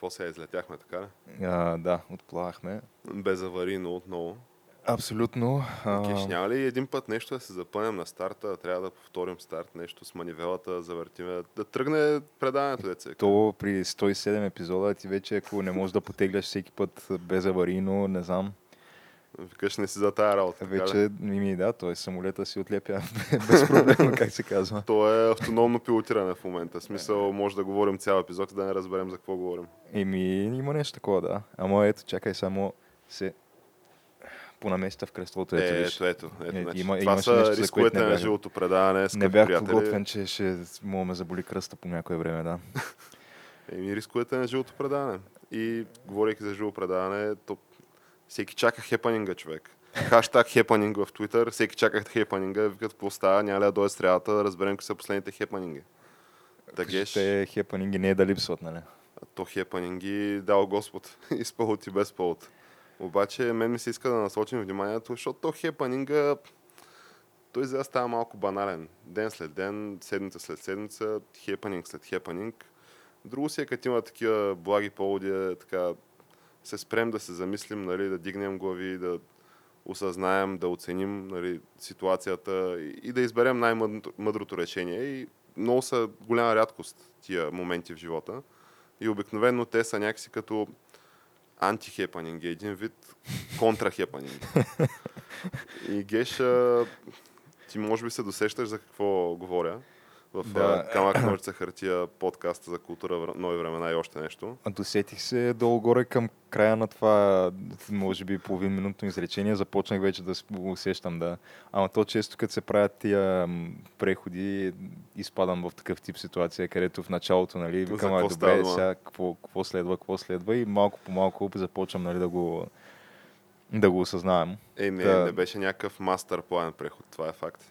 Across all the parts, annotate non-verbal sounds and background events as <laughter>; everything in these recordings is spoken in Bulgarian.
Какво сега излетяхме така? ли? А, да, отплавахме. Без аварийно отново. Абсолютно. Кеш, няма ли един път нещо да се запънем на старта, трябва да повторим старт, нещо с манивелата, завъртиме, да тръгне предаването, деца. То при 107 епизода ти вече, ако не можеш да потегляш всеки път без аварийно, не знам. Викаш не си за тая работа. Вече, ми, да, т.е. самолета си отлепя <laughs> без проблема, как се казва. То е автономно пилотиране в момента. В смисъл, може да говорим цял епизод и да не разберем за какво говорим. Еми, има нещо такова, да. Ама ето, чакай, само се понаместа в кръството. Ето, Е, ето, ето. ето Е, значи. има- Това са нещо, рисковете не на бях- живото предаване, Не бях приятели. подготвен, че ще мога ме заболи кръста по някое време, да. <laughs> Еми, рисковете на живото предаване. И говорейки за живо предаване, то всеки чака хепанинга, човек. Хаштаг хепанинг в Twitter, всеки чака хепанинга, викат какво става, няма ли да дойде стрелата, да разберем какви са последните хепанинги. Тагеш, Те хепанинги не е да липсват, нали? то хепанинги дал Господ, и с повод и без повод. Обаче мен ми се иска да насочим вниманието, защото то хепанинга, той за става малко банален. Ден след ден, седмица след седмица, хепанинг след хепанинг. Друго си е, като има такива благи поводи, е, така, се спрем да се замислим, нали, да дигнем глави, да осъзнаем, да оценим нали, ситуацията и, и да изберем най-мъдрото решение. И много са голяма рядкост тия моменти в живота. И обикновено те са някакси като антихепанинг, един вид контрахепанинг. <laughs> и Геш, а, ти може би се досещаш за какво говоря в Да. Камък ножица хартия подкаста за култура, вр- нови времена и още нещо. А Досетих се долу-горе към края на това, може би половин минутно изречение, започнах вече да усещам, да. Ама то често, като се правят тия преходи, изпадам в такъв тип ситуация, където в началото, нали, викам, става добре, дума? сега какво, какво следва, какво следва и малко по малко започвам, нали, да го, да го осъзнавам. Е, не, Да. не беше някакъв мастер план преход, това е факт.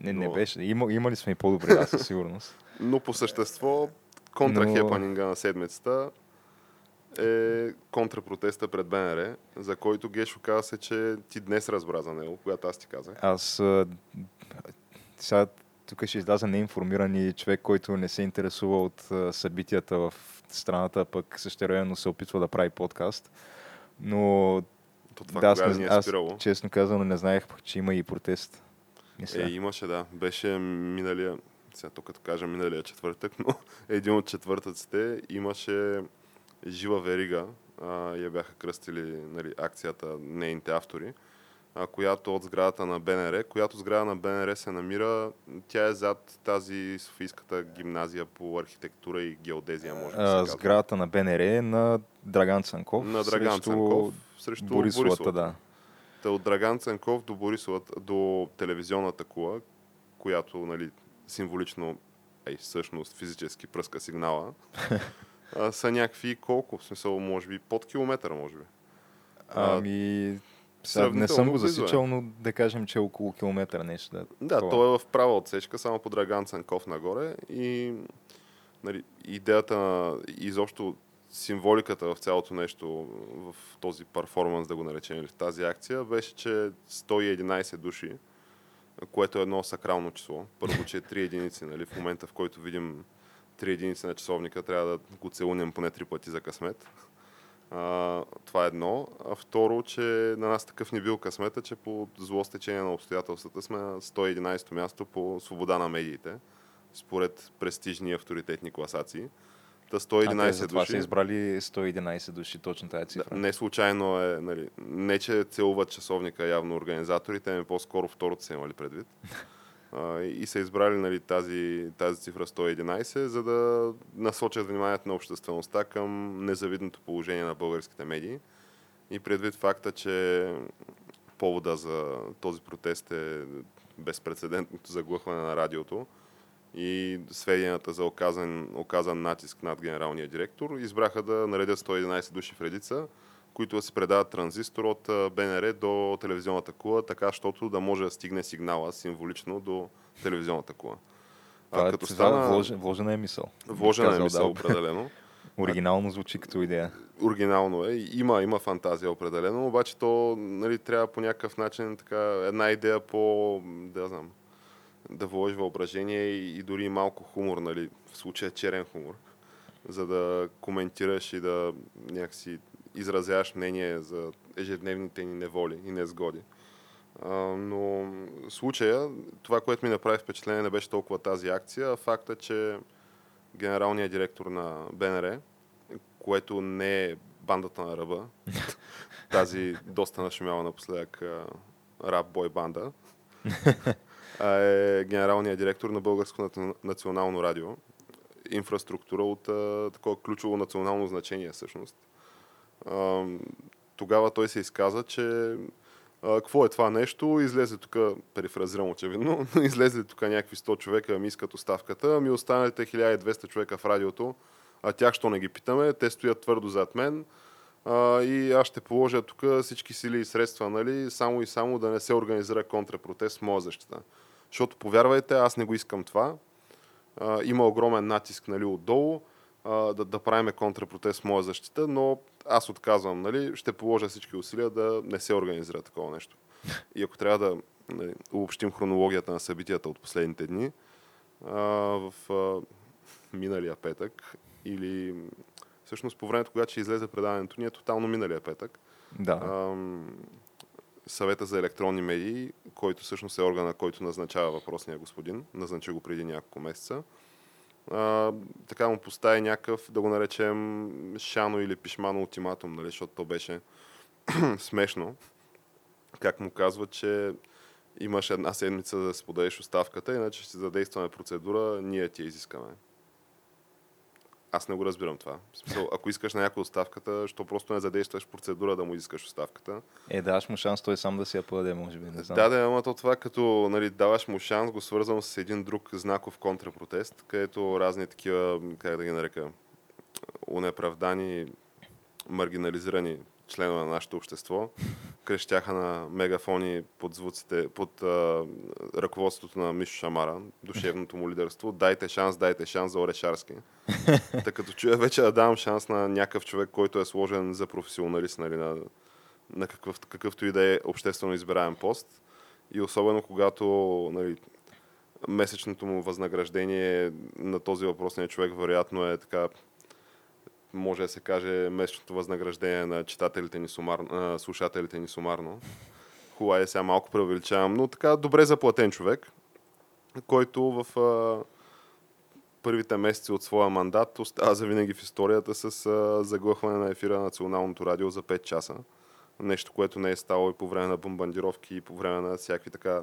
Не, не Но- беше. Има, имали сме и по-добри, да, със сигурност. <laughs> Но по същество, контрахепанинга на седмицата е контрапротеста пред БНР, за който Гешо каза се, че ти днес разбра за него, когато аз ти казах. Аз сега тук ще изляза неинформиран и човек, който не се интересува от събитията в страната, пък същевременно се опитва да прави подкаст. Но То това да, аз, не, е аз честно казано не знаех, че има и протест. Мисля. Е, имаше, да. Беше миналия, сега тук като кажа миналия четвъртък, но <laughs> един от четвъртъците имаше жива верига, а, я бяха кръстили нали, акцията нейните автори, а, която от сградата на БНР, която сграда на БНР се намира, тя е зад тази Софийската гимназия по архитектура и геодезия, може да се казва. сградата на БНР е на Драган Цанков. На Драган срещу Цанков срещу Борисовата, Борисовата. да. Та от Драган Цанков до Борисовата, до телевизионната кула, която нали, символично, ей, всъщност физически пръска сигнала, <laughs> а, са някакви колко? В смисъл, може би под километър, може би. А, Ами, сега не съм го е. засичал, но да кажем, че е около километър нещо. Да, Да, той е в права отсечка, само по Драган Цанков нагоре и нали, идеята на изобщо символиката в цялото нещо, в този перформанс, да го наречем, или в тази акция, беше, че 111 души, което е едно сакрално число. Първо, че е 3 единици, нали, в момента в който видим 3 единици на часовника, трябва да го целунем поне 3 пъти за късмет. А, това е едно. А второ, че на нас такъв ни бил късмета, че по зло стечение на обстоятелствата сме на 111 място по свобода на медиите, според престижни авторитетни класации. Та а, 111 те затова души. са избрали 111 души, точно тази цифра. Да, не случайно е, нали, не че целуват часовника явно организаторите, ами по-скоро второто са имали предвид. А, и са избрали нали, тази, тази цифра 111, за да насочат вниманието на обществеността към незавидното положение на българските медии. И предвид факта, че повода за този протест е безпредседентното заглъхване на радиото и сведенията за оказан, оказан натиск над генералния директор, избраха да наредят 111 души в редица, които да се предават транзистор от БНР до телевизионната кула, така, щото да може да стигне сигнала символично до телевизионната кула. Това, а, като стана... Вложен, вложена е мисъл. Вложена е мисъл, да, определено. <laughs> Оригинално звучи като идея. Оригинално е. Има, има фантазия определено, обаче то нали, трябва по някакъв начин така, една идея по, да знам, да вложи въображение и, и дори малко хумор, нали, в случая черен хумор, за да коментираш и да някакси изразяваш мнение за ежедневните ни неволи и незгоди. А, но случая, това, което ми направи впечатление, не беше толкова тази акция, а факта, че генералният директор на БНР, което не е бандата на ръба, <laughs> тази доста нашумяла напоследък рап бой банда, <laughs> а е генералният директор на Българско национално радио. Инфраструктура от а, такова ключово национално значение всъщност. А, тогава той се изказа, че а, какво е това нещо, излезе тук, перифразирам очевидно, <laughs> излезе тук някакви 100 човека ми искат оставката, ми останалите 1200 човека в радиото, а тях що не ги питаме, те стоят твърдо зад мен а, и аз ще положа тук всички сили и средства, нали, само и само да не се организира контрапротест в моя защита. Защото, повярвайте, аз не го искам това. А, има огромен натиск нали, отдолу а, да, да правиме контрапротест в моя защита, но аз отказвам. Нали, ще положа всички усилия да не се организира такова нещо. И ако трябва да нали, обобщим хронологията на събитията от последните дни, а, в а, миналия петък или всъщност по времето, когато ще излезе предаването ни е тотално миналия петък. Да. А, съвета за електронни медии, който всъщност е органа, който назначава въпросния господин, назначи го преди няколко месеца. А, така му постави някакъв, да го наречем, шано или пишмано ултиматум, нали, защото то беше <clears throat> смешно. Как му казва, че имаш една седмица да споделиш оставката, иначе ще задействаме процедура, ние ти я изискаме. Аз не го разбирам това. Смисъл, ако искаш на някой оставката, що просто не задействаш процедура да му искаш оставката. Е, даваш му шанс той сам да си я подаде, може би. Не знам. Да, да, ама то това като нали, даваш му шанс, го свързвам с един друг знаков контрапротест, където разни такива, как да ги нарека, унеправдани, маргинализирани членове на нашето общество, крещяха на мегафони под звуците, под а, ръководството на Мишо Шамара, душевното му лидерство. Дайте шанс, дайте шанс за Орешарски. <laughs> Така като чуя вече да давам шанс на някакъв човек, който е сложен за професионалист, нали, на, на какъв, какъвто и да е обществено избираем пост. И особено когато нали, месечното му възнаграждение на този въпросния човек вероятно е така може да се каже, месечното възнаграждение на читателите ни сумарно, на слушателите ни сумарно. Хубаво е, сега малко преувеличавам, но така добре заплатен човек, който в а, първите месеци от своя мандат остава завинаги в историята с а, заглъхване на ефира на Националното радио за 5 часа. Нещо, което не е ставало и по време на бомбандировки, и по време на всякакви така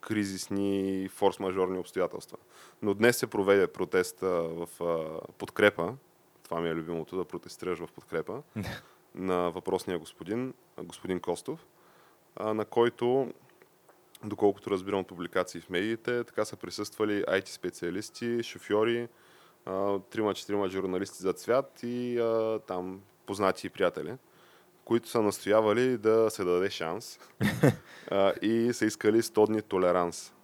кризисни форс-мажорни обстоятелства. Но днес се проведе протест в а, подкрепа това ми е любимото, да протестираш в подкрепа <laughs> на въпросния господин, господин Костов, на който, доколкото разбирам от публикации в медиите, така са присъствали IT специалисти, шофьори, трима-четирима журналисти за цвят и там познати и приятели, които са настоявали да се даде шанс <laughs> а, и са искали 100 дни толеранс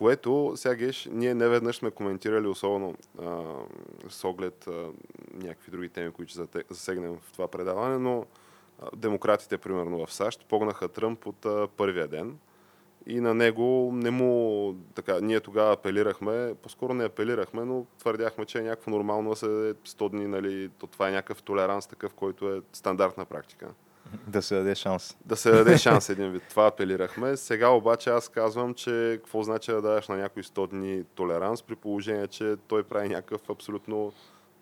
което, сега ние не веднъж сме коментирали, особено а, с оглед а, някакви други теми, които засегнем в това предаване, но а, демократите, примерно в САЩ, погнаха Тръмп от а, първия ден и на него не му... Така, ние тогава апелирахме, по-скоро не апелирахме, но твърдяхме, че е някакво нормално да се 100 дни, нали, то това е някакъв толеранс такъв, който е стандартна практика. <laughs> Да се даде шанс. Да се даде шанс един вид. Това апелирахме. Сега обаче аз казвам, че какво значи да дадеш на някой 100 дни толеранс, при положение, че той прави някакъв абсолютно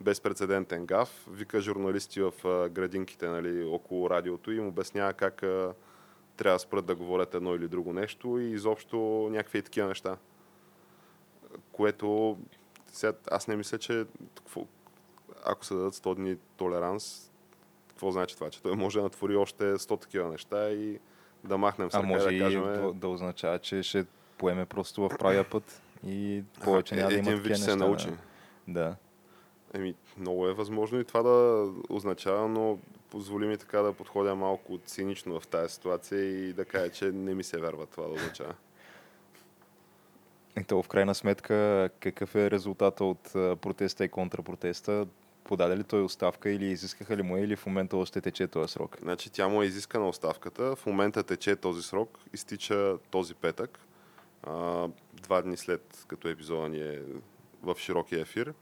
безпредседентен гаф. Вика журналисти в градинките нали, около радиото и им обяснява как трябва да спрат да говорят едно или друго нещо и изобщо някакви такива неща. Което сега, аз не мисля, че ако се дадат 100 дни толеранс, какво значи това? Че той може да натвори още 100 такива неща и да махнем с А може да кажем... да, да означава, че ще поеме просто в правия път и повече няма да има такива неща. се научи. Да. Еми, много е възможно и това да означава, но позволи ми така да подходя малко цинично в тази ситуация и да кажа, че не ми се вярва това да означава. И то в крайна сметка, какъв е резултата от протеста и контрапротеста? Подаде ли той оставка или изискаха ли му я, или в момента още тече този срок? Значи тя му е изискана оставката. В момента тече този срок. Изтича този петък. А, два дни след като епизода ни е в широкия ефир.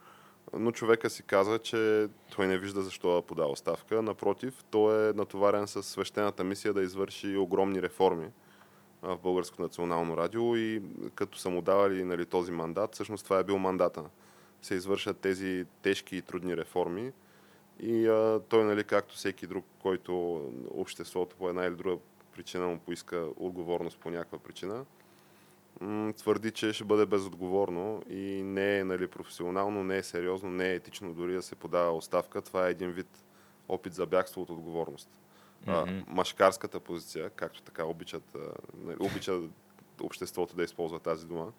Но човека си каза, че той не вижда защо да подава оставка. Напротив, той е натоварен с свещената мисия да извърши огромни реформи в Българското национално радио и като са му давали нали, този мандат, всъщност това е бил мандата. Се извършат тези тежки и трудни реформи и а, той, нали, както всеки друг, който обществото по една или друга причина му поиска отговорност по някаква причина, м- твърди, че ще бъде безотговорно и не е нали, професионално, не е сериозно, не е етично дори да се подава оставка. Това е един вид опит за бягство от отговорност. А, Мгм. машкарската позиция, както така обичат, а, нали, обича обществото да използва тази дума,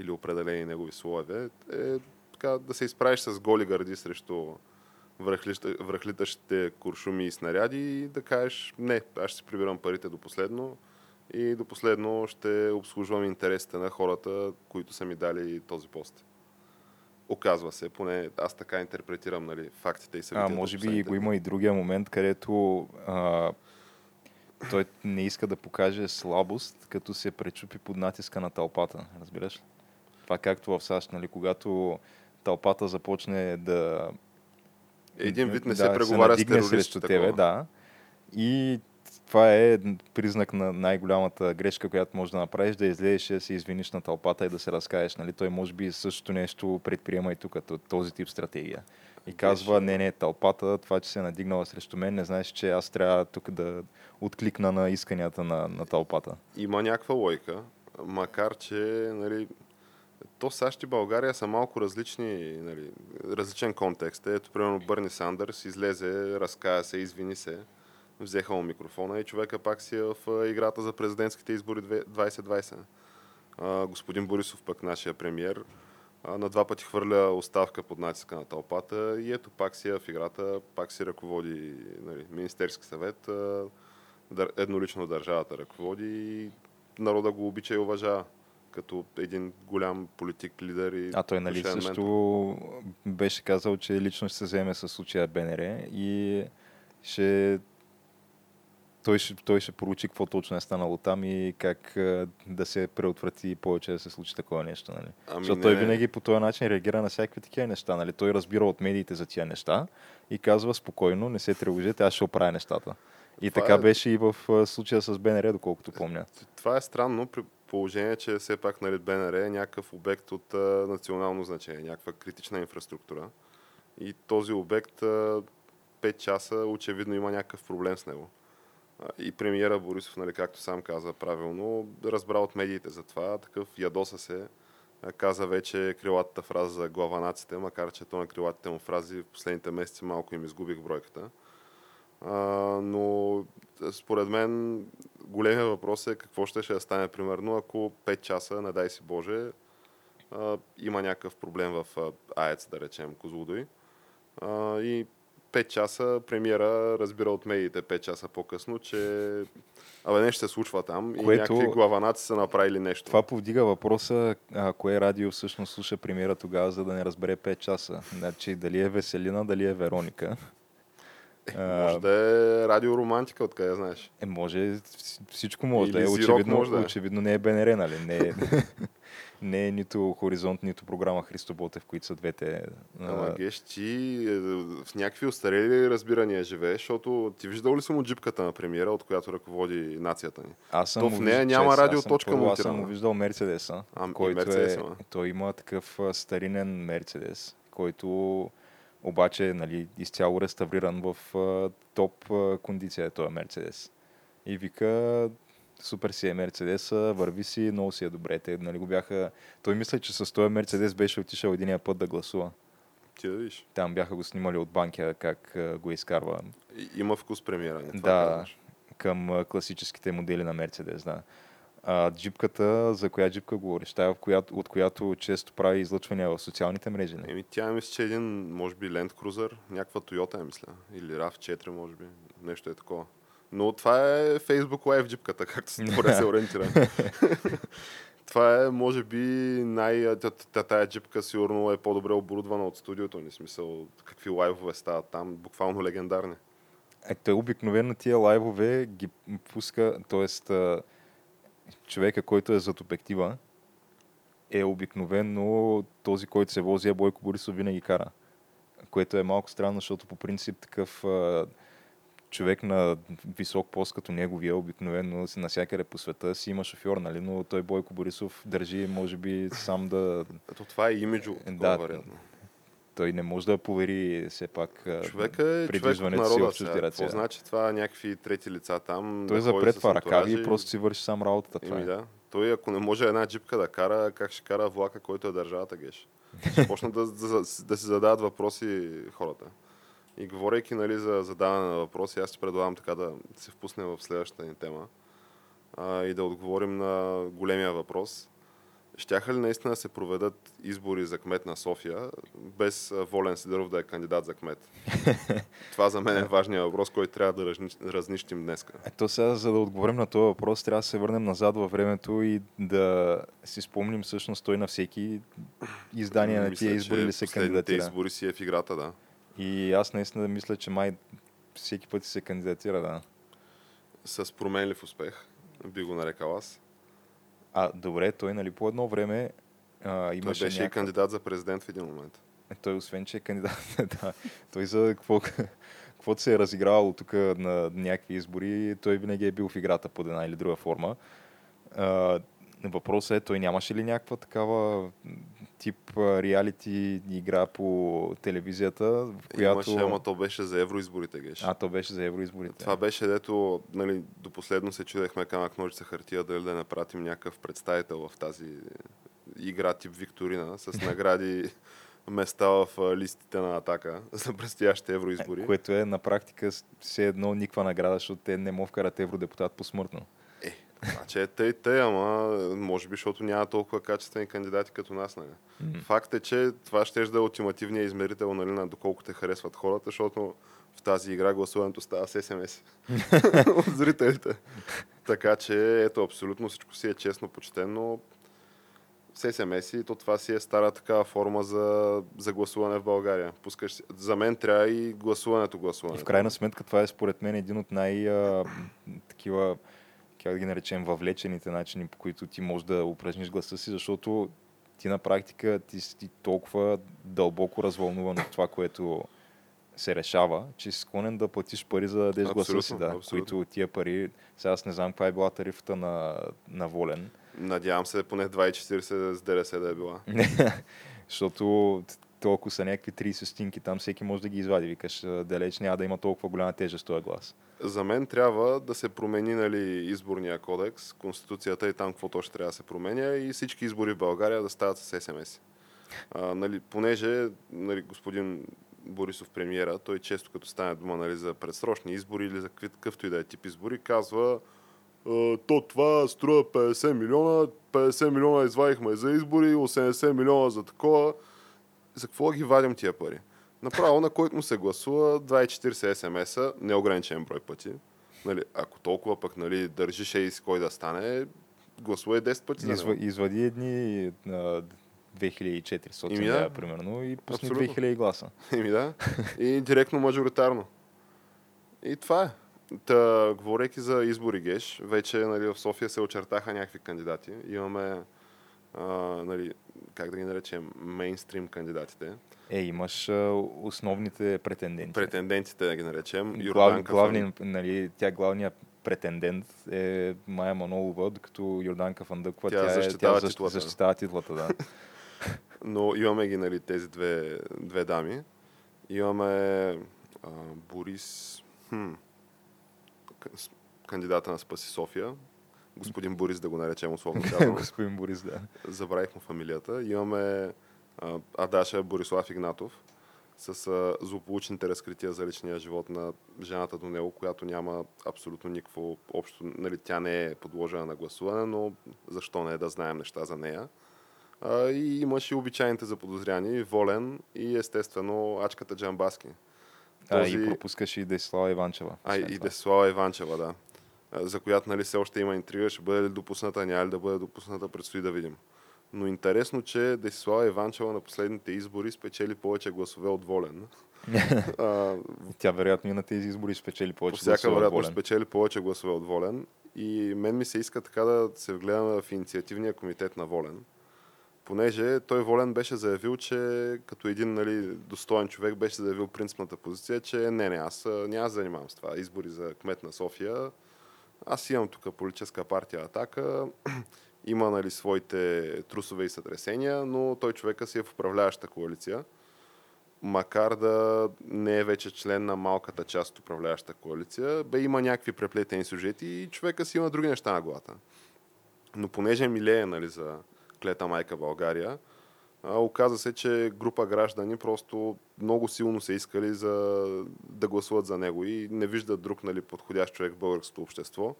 или определени негови слове, е така, да се изправиш с голи гърди срещу връхлитащите куршуми и снаряди и да кажеш не, аз ще си прибирам парите до последно и до последно ще обслужвам интересите на хората, които са ми дали този пост. Оказва се, поне аз така интерпретирам нали, фактите и А, събитията. може от би го има и другия момент, където а, той не иска да покаже слабост, като се пречупи под натиска на тълпата. Разбираш ли? Това както в САЩ, нали, когато тълпата започне да... Един вид не да, се преговаря с надигне терорист. срещу такова. тебе, да. И това е признак на най-голямата грешка, която можеш да направиш, да излезеш и да се извиниш на тълпата и да се разкаеш. Нали? Той може би същото нещо предприема и тук, този тип стратегия. И казва, не, не, тълпата, това, че се е надигнала срещу мен, не знаеш, че аз трябва тук да откликна на исканията на, на тълпата. има някаква лойка, макар че нали, то САЩ и България са малко различни, нали, различен контекст. Ето, примерно, Бърни Сандърс излезе, разкая се, извини се, взеха му микрофона и човека пак си е в играта за президентските избори две- 2020. А, господин Борисов, пък нашия премьер, на два пъти хвърля оставка под натиска на тълпата и ето пак си е в играта, пак си ръководи нали, Министерски съвет, еднолично държавата ръководи и народа го обича и уважава като един голям политик, лидер и А той нали също ментор. беше казал, че лично ще се вземе с случая БНР и ще той ще, той ще поручи какво точно е станало там и как а, да се преотврати повече да се случи такова нещо. Нали? Ами Защото не, той винаги по този начин реагира на всякакви такива неща. Нали? Той разбира от медиите за тия неща и казва спокойно, не се тревожете, аз ще оправя нещата. И Това така е- беше и в а, случая с БНР, доколкото помня. Това е странно при положение, че все пак нали, БНР е някакъв обект от а, национално значение, някаква критична инфраструктура. И този обект а, 5 часа очевидно има някакъв проблем с него. И премиера Борисов, нали, както сам каза правилно, разбра от медиите за това, такъв ядоса се, каза вече крилатата фраза за главанаците, макар че то на крилатите му фрази в последните месеци малко им изгубих бройката. А, но според мен големия въпрос е какво ще, ще стане примерно, ако 5 часа, не дай си Боже, а, има някакъв проблем в а, АЕЦ, да речем, Козлодой. А, и 5 часа премиера разбира от медиите 5 часа по-късно, че абе нещо се случва там и Което- някакви главанаци са направили нещо. Това повдига въпроса, а, кое радио всъщност слуша премиера тогава, за да не разбере 5 часа. Значи, дали е Веселина, дали е Вероника. А, Може да е радиоромантика, откъде знаеш. Е, може, вс- всичко може Или да е. Очевидно, може да е. очевидно не е БНР, нали? Не е, <laughs> не е нито Хоризонт, нито програма Христо Ботев, които са двете. Ама геш, ти е, в някакви устарели разбирания живееш, защото ти виждал ли си му джипката на премиера, от която ръководи нацията ни? Аз съм То му в нея няма съм радиоточка първо, Аз съм му виждал Мерцедеса, А, и който Мерцедес е... Той има такъв старинен Мерцедес, който обаче нали, изцяло реставриран в а, топ а, кондиция е този Мерцедес. И вика, супер си е Мерцедеса, върви си, много си е добре. Те, нали, го бяха... Той мисля, че с този Мерцедес беше отишъл единия път да гласува. Ти да видиш. Там бяха го снимали от банкия, как а, го изкарва. И- Има вкус премиера. Не, това Да, към класическите модели на Мерцедес, да. А джипката, за коя джипка говориш? Тая, която, от която често прави излъчвания в социалните мрежи, не? Еми, тя мисля, че е един, може би, Land Cruiser, някаква Toyota, е, мисля. Или RAV4, може би. Нещо е такова. Но това е Facebook Live джипката, както се добре се ориентира. <laughs> това е, може би, най... Тая джипка сигурно е по-добре оборудвана от студиото ни. Смисъл, какви лайвове стават там, буквално легендарни. Е, той обикновено тия лайвове ги пуска, т.е. човека, който е зад обектива, е обикновено този, който се вози, а Бойко Борисов винаги кара. Което е малко странно, защото по принцип такъв човек на висок пост като неговия, обикновено навсякъде по света си има шофьор, нали? но той Бойко Борисов държи, може би, сам да... Ето това е имиджо, да, вероятно. Той не може да повери все пак човека е придвижването си в чужди ръце. Какво значи това някакви трети лица там? Той запред това ръкави и просто си върши сам работата. Това Еми, е. да. Той ако не може една джипка да кара, как ще кара влака, който е държавата геш? Ще почнат да, да, да си задават въпроси хората. И говорейки нали, за задаване на въпроси, аз ти предлагам така да се впуснем в следващата ни тема а, и да отговорим на големия въпрос. Щяха ли наистина да се проведат избори за кмет на София, без Волен Сидоров да е кандидат за кмет? <laughs> Това за мен е важният въпрос, който трябва да разнищим днес. Ето сега, за да отговорим на този въпрос, трябва да се върнем назад във времето и да си спомним всъщност той на всеки издание на тия избори ли се кандидатира. избори си е в играта, да. И аз наистина мисля, че май всеки път се кандидатира, да. С променлив успех, би го нарекал аз. А, добре, той нали по едно време а, имаше той беше някакъв... и кандидат за президент в един момент. Е, той освен, че е кандидат, <laughs> да, той за какво, <laughs> каквото се е разигравало тук на някакви избори, той винаги е бил в играта под една или друга форма. А, въпросът е, той нямаше ли някаква такава тип реалити игра по телевизията, в която... Имаше, ама то беше за евроизборите, геш. А, то беше за евроизборите. Това беше, дето, нали, до последно се чудехме камък ножица хартия, дали да направим някакъв представител в тази игра тип Викторина, с <laughs> награди места в листите на атака <laughs> за предстоящите евроизбори. Което е на практика все едно никаква награда, защото те не могат вкарат евродепутат посмъртно. Значи е тъй, тъй, ама може би, защото няма толкова качествени кандидати като нас. Нали? Mm-hmm. Факт е, че това ще да е ултимативният измерител нали, на доколко те харесват хората, защото в тази игра гласуването става с СМС <laughs> от зрителите. така че, ето, абсолютно всичко си е честно, почтено. С СМС и то това си е стара такава форма за, за гласуване в България. Пускаш. За мен трябва и гласуването гласуване. И в крайна сметка това е според мен един от най-такива как да ги наречем, въвлечените начини, по които ти можеш да упражниш гласа си, защото ти на практика ти си толкова дълбоко развълнуван от това, което се решава, че си склонен да платиш пари за да дадеш гласа си, да, абсолютно. които тия пари, сега аз не знам каква е била тарифата на, на Волен. Надявам се поне 2,40 с ДРС да е била. <laughs> защото толкова са някакви 30 стинки, там всеки може да ги извади. Викаш, далеч няма да има толкова голяма тежест този глас. За мен трябва да се промени нали, изборния кодекс, конституцията и там какво ще трябва да се променя и всички избори в България да стават с СМС. А, нали, понеже нали, господин Борисов премиера, той често като стане дума нали, за предсрочни избори или за какъвто и да е тип избори, казва то това струва 50 милиона, 50 милиона извадихме за избори, 80 милиона за такова за какво ги вадим тия пари? Направо на който му се гласува 240 смс-а, неограничен брой пъти. Нали, ако толкова пък нали, държиш и с кой да стане, гласува 10 пъти. Изва, извади едни на 2400 Ими да. примерно и пусни Абсолютно. 2000 гласа. <laughs> Ими да. И директно мажоритарно. И това е. Та, говорейки за избори Геш, вече нали, в София се очертаха някакви кандидати. Имаме а, нали, как да ги наречем, мейнстрим кандидатите. Е, имаш а, основните претенденти. Претендентите, да ги наречем. Глав, главни, нали, тя главният претендент е Майя Манолова, докато Йорданка Фандъква, тя, тя, защитава, е, тя титлата. защитава титлата. Да. <laughs> Но имаме ги нали, тези две, две дами. Имаме а, Борис, хм, кандидата на Спаси София, господин Борис, да го наречем условно <laughs> казвам. господин Борис, да. Забравих му фамилията. Имаме а, Адаша Борислав Игнатов. с а, злополучните разкрития за личния живот на жената до него, която няма абсолютно никакво общо. Нали, тя не е подложена на гласуване, но защо не е да знаем неща за нея. А, и имаше обичайните заподозряни, Волен и естествено Ачката Джамбаски. А, и пропускаш и Десислава Иванчева. А, и Десислава Иванчева, да. За която нали, все още има интрига, ще бъде ли допусната, няма ли да бъде допусната, предстои да видим. Но интересно, че Десислава Иванчева на последните избори спечели повече гласове от Волен. <laughs> а, Тя вероятно и на тези избори спечели повече по всяка вероятност спечели повече гласове от Волен. И мен ми се иска така да се вгледаме в инициативния комитет на Волен понеже той Волен беше заявил, че като един нали, достоен човек беше заявил принципната позиция, че не, не, аз няма да занимавам с това. Избори за кмет на София. Аз имам тук политическа партия Атака, <clears throat> има нали, своите трусове и сътресения, но той човека си е в управляваща коалиция. Макар да не е вече член на малката част от управляваща коалиция, бе има някакви преплетени сюжети и човека си има други неща на главата. Но понеже милее нали, за клета майка България. А, оказа се, че група граждани просто много силно се искали за, да гласуват за него и не виждат друг нали, подходящ човек в българското общество,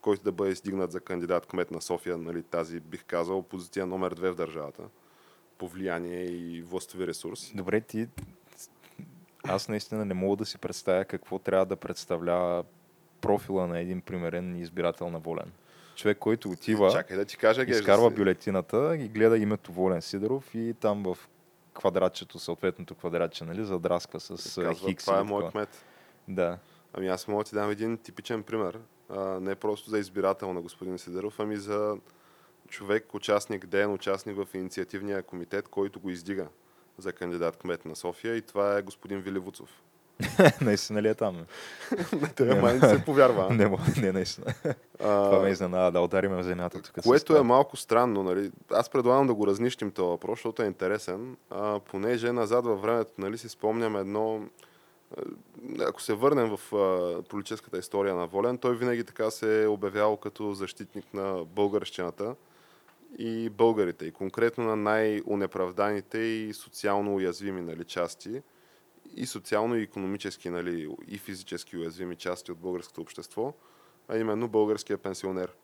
който да бъде стигнат за кандидат кмет на София, нали, тази бих казал позиция номер две в държавата по влияние и властови ресурс. Добре, ти аз наистина не мога да си представя какво трябва да представлява профила на един примерен избирател на Волен човек, който отива, Чакай да ти кажа, изкарва си. бюлетината и гледа името Волен Сидоров и там в квадратчето, съответното квадратче, нали, задрасква с Казва, хикс. Това е мой кмет. Да. Ами аз мога да ти дам един типичен пример. А, не просто за избирател на господин Сидоров, ами за човек, участник, ден участник в инициативния комитет, който го издига за кандидат кмет на София и това е господин Вили Вуцов. <laughs> наистина ли е там? <laughs> не, май не се повярва. <laughs> не, не, наистина. А, Това ме изненада, да ударим в земята тук. Което е малко странно. Нали? Аз предлагам да го разнищим този въпрос, защото е интересен. А, понеже назад във времето нали, си спомням едно... Ако се върнем в а, политическата история на Волен, той винаги така се е обявявал като защитник на българщината и българите. И конкретно на най-унеправданите и социално уязвими нали, части и социално, и економически, нали, и физически уязвими части от българското общество, а именно българския пенсионер.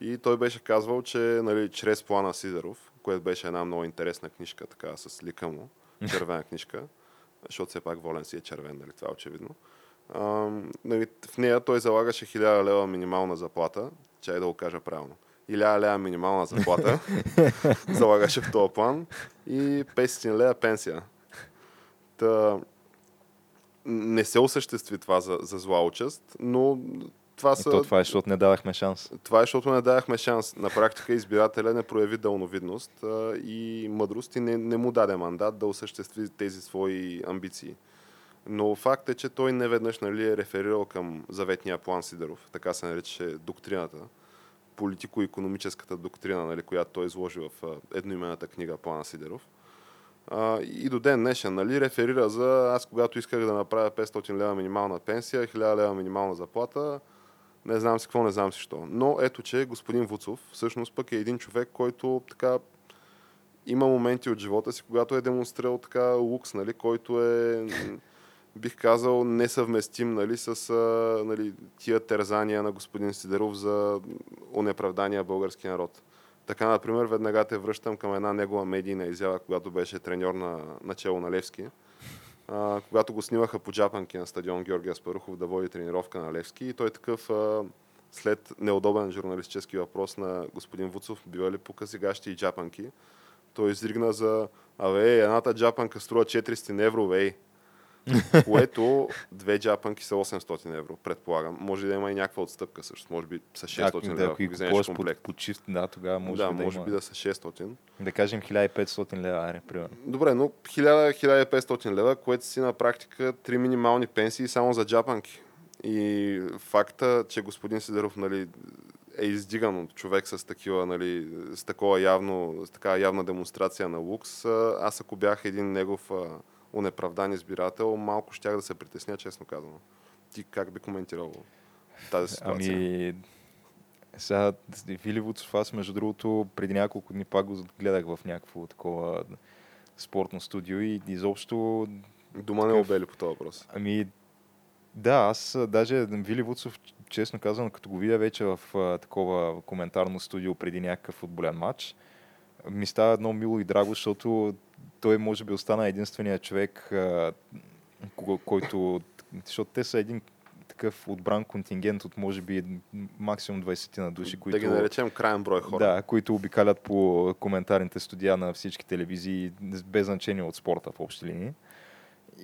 И той беше казвал, че нали, чрез плана Сидеров, което беше една много интересна книжка, така с лика му, червена книжка, защото все пак волен си е червен, нали, това е очевидно. А, нали, в нея той залагаше 1000 лева минимална заплата, чай да го кажа правилно. 1000 лева минимална заплата, <laughs> залагаше в този план и 500 лева пенсия. Та, не се осъществи това за, за зла участ, но това са... То това е, защото не давахме шанс. Това е, защото не давахме шанс. На практика избирателя не прояви дълновидност а, и мъдрост и не, не му даде мандат да осъществи тези свои амбиции. Но факт е, че той не веднъж нали, е реферирал към заветния план Сидеров, така се наричаше доктрината, политико-економическата доктрина, нали, която той изложи в едноимената книга Плана Сидеров а, и до ден днешен, нали, реферира за аз когато исках да направя 500 лева минимална пенсия, 1000 лева минимална заплата, не знам си какво, не знам си що. Но ето, че господин Вуцов всъщност пък е един човек, който така има моменти от живота си, когато е демонстрирал така лукс, нали, който е бих казал, несъвместим нали, с нали, тия терзания на господин Сидеров за унеправдания български народ. Така, например, веднага те връщам към една негова медийна изява, когато беше треньор на начало на Левски. А, когато го снимаха по джапанки на стадион Георгия Спарухов да води тренировка на Левски и той такъв а, след неудобен журналистически въпрос на господин Вуцов, бива ли по късигащи и джапанки, той изригна за Абе, едната джапанка струва 400 евро, ей. <laughs> което две джапанки са 800 евро, предполагам. Може да има и някаква отстъпка също. Може би са 600 евро, ако вземеш комплект. По, по чист, да, тогава може да, да може има... би да са 600. Да кажем 1500 лева, аре, примерно. Добре, но 1000-1500 лева, което си на практика три минимални пенсии само за джапанки. И факта, че господин Сидеров нали, е издиган от човек с, такива, нали, с такова явно, с такава явна демонстрация на лукс, аз ако бях един негов унеправдан избирател, малко щях да се притесня, честно казано. Ти как би коментирал тази ситуация? Ами, сега Вили Вуцов, аз между другото преди няколко дни пак го гледах в някакво такова спортно студио и изобщо Дома не обели по този въпрос. Ами, да, аз даже Вили Вуцов, честно казвам, като го видя вече в а, такова коментарно студио преди някакъв футболен матч, ми става едно мило и драго, защото той може би остана единствения човек, а, който... Защото те са един такъв отбран контингент от може би максимум 20 на души, които... Да ги наречем крайен брой хора. Да, които обикалят по коментарните студия на всички телевизии, без значение от спорта в общи линии.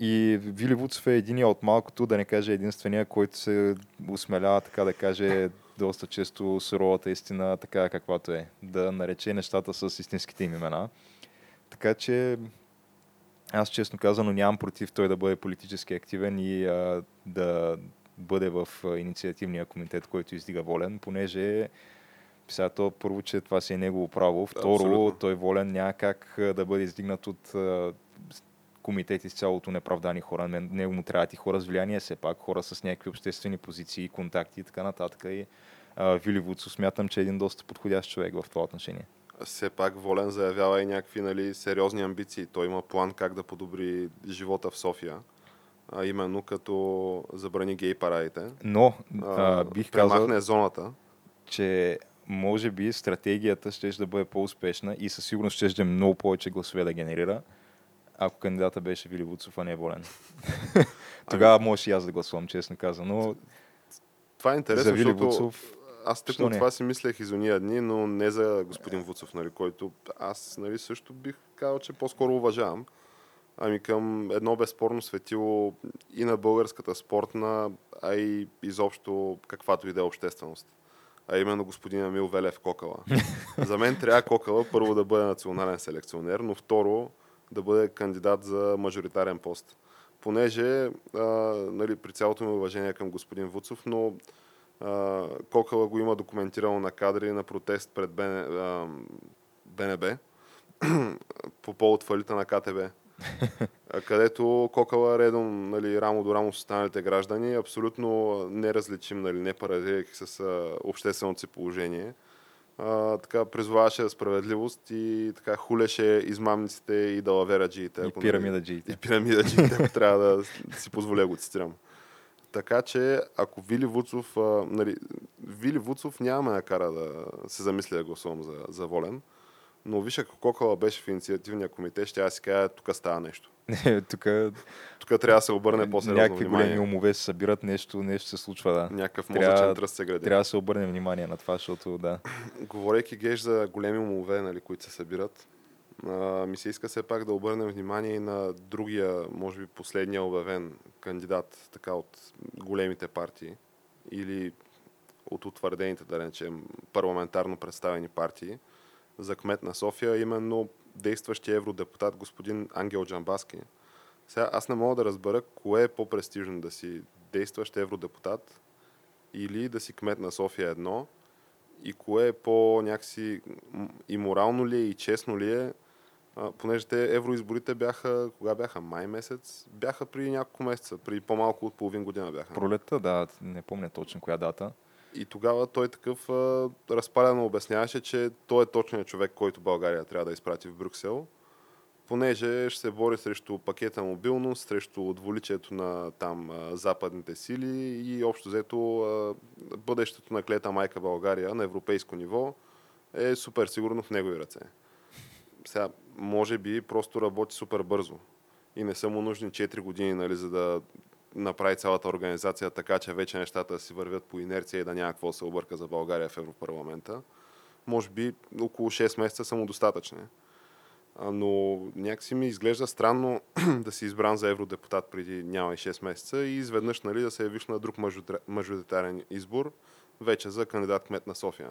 И Вили Вуцов е единия от малкото, да не каже единствения, който се осмелява, така да каже, доста често суровата истина, така каквато е. Да нарече нещата с истинските им имена. Така че аз честно казано нямам против той да бъде политически активен и а, да бъде в инициативния комитет, който издига волен, понеже сега то първо, че това си е негово право. Второ, Абсолютно. той волен няма как а, да бъде издигнат от комитети с цялото неправдани хора. На него му трябват и хора с влияние, все пак хора с някакви обществени позиции, контакти и така нататък. И а, Вили Вуцов смятам, че е един доста подходящ човек в това отношение. Все пак Волен заявява и някакви нали, сериозни амбиции. Той има план как да подобри живота в София. А именно като забрани гей парадите. Но а, бих казал, зоната. че може би стратегията ще да бъде по-успешна и със сигурност ще да много повече гласове да генерира, ако кандидата беше Вили Вуцов, а не Волен. <laughs> Тогава може и аз да гласувам, честно казано. Това е За интересно, Вили защото Вуцов, аз тъкмо това си мислех из уния дни, но не за господин Вуцов, нали, който аз нали, също бих казал, че по-скоро уважавам. Ами към едно безспорно светило и на българската спортна, а и изобщо каквато и да е общественост. А именно господин Емил Велев Кокала. <laughs> За мен трябва Кокала първо да бъде национален селекционер, но второ да бъде кандидат за мажоритарен пост. Понеже, а, нали, при цялото ми уважение към господин Вуцов, но а, Кокала го има документирано на кадри на протест пред БН, а, БНБ <clears throat> по повод фалита на КТБ. <laughs> Където Кокала редом нали, рамо до рамо с останалите граждани, абсолютно неразличим, нали, не парадирайки с а, общественото си положение. А, така призоваваше за справедливост и така хулеше измамниците и далавераджиите. и пирамидаджиите. и пирамидаджиите, ако трябва да си позволя го цитирам. Така че, ако Вили Вуцов, а, нали, Вили Вуцов няма ме накара да се замисля да гласувам за, за волен, но виж, ако Кокала беше в инициативния комитет, ще аз си кажа, тук става нещо. Тук Тук трябва да се обърне по-сериозно някакви внимание. големи умове се събират, нещо, нещо се случва, да. Някакъв Трябва- мозъчен тръст се гради. Трябва да се обърне внимание на това, защото да. <clears throat> Говорейки геш за големи умове, нали, които се събират, а, ми се иска все пак да обърнем внимание и на другия, може би последния обявен кандидат така от големите партии или от утвърдените, да речем, парламентарно представени партии за кмет на София, именно действащия евродепутат господин Ангел Джамбаски. Сега аз не мога да разбера кое е по-престижно да си действащ евродепутат или да си кмет на София едно, и кое е по някакси м- и морално ли е, и честно ли е, понеже те евроизборите бяха, кога бяха? Май месец? Бяха при няколко месеца, при по-малко от половин година бяха. Пролетта, да, не помня точно коя дата. И тогава той такъв а, разпалено обясняваше, че той е точният човек, който България трябва да изпрати в Брюксел, понеже ще се бори срещу пакета мобилност, срещу отволичието на там западните сили и общо взето бъдещето на клета майка България на европейско ниво е супер сигурно в негови ръце. Сега, може би просто работи супер бързо и не са му нужни 4 години, нали, за да направи цялата организация така, че вече нещата си вървят по инерция и да няма какво се обърка за България в Европарламента. Може би около 6 месеца са му достатъчни. Но някакси ми изглежда странно <clears throat> да си избран за евродепутат преди няма и 6 месеца и изведнъж нали, да се явиш на друг мажоритар- мажоритарен избор, вече за кандидат кмет на София.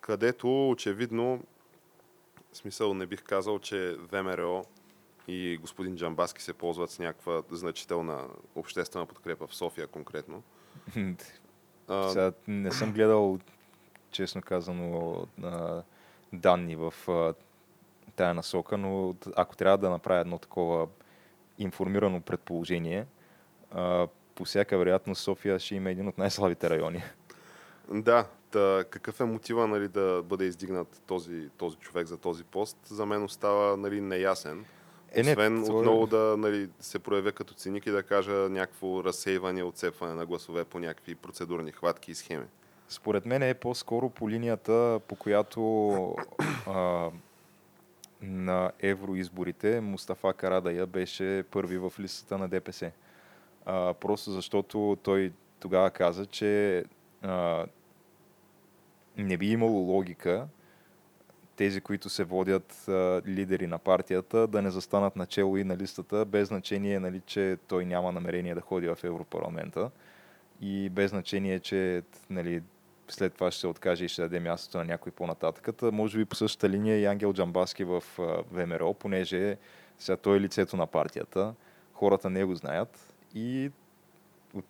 Където очевидно, смисъл не бих казал, че ВМРО и господин Джамбаски се ползват с някаква значителна обществена подкрепа в София конкретно. <laughs> А, Сега не съм гледал, честно казано, данни в тая насока, но ако трябва да направя едно такова информирано предположение, по всяка вероятност София ще има един от най-слабите райони. Да, та, какъв е мотива нали, да бъде издигнат този, този човек за този пост, за мен остава нали, неясен. Е, не, Освен това е- отново да нали, се проявя като циник и да кажа някакво разсейване, отцепване на гласове по някакви процедурни хватки и схеми. Според мен е по-скоро по линията, по която а, на евроизборите Мустафа Карадая беше първи в листата на ДПС. А, просто защото той тогава каза, че а, не би имало логика тези, които се водят а, лидери на партията, да не застанат начало и на листата, без значение, нали, че той няма намерение да ходи в Европарламента. И без значение, че нали, след това ще се откаже и ще даде мястото на някой по-нататък. Та, Може би по същата линия и Ангел Джамбаски в ВМРО, понеже сега той е лицето на партията, хората не го знаят. И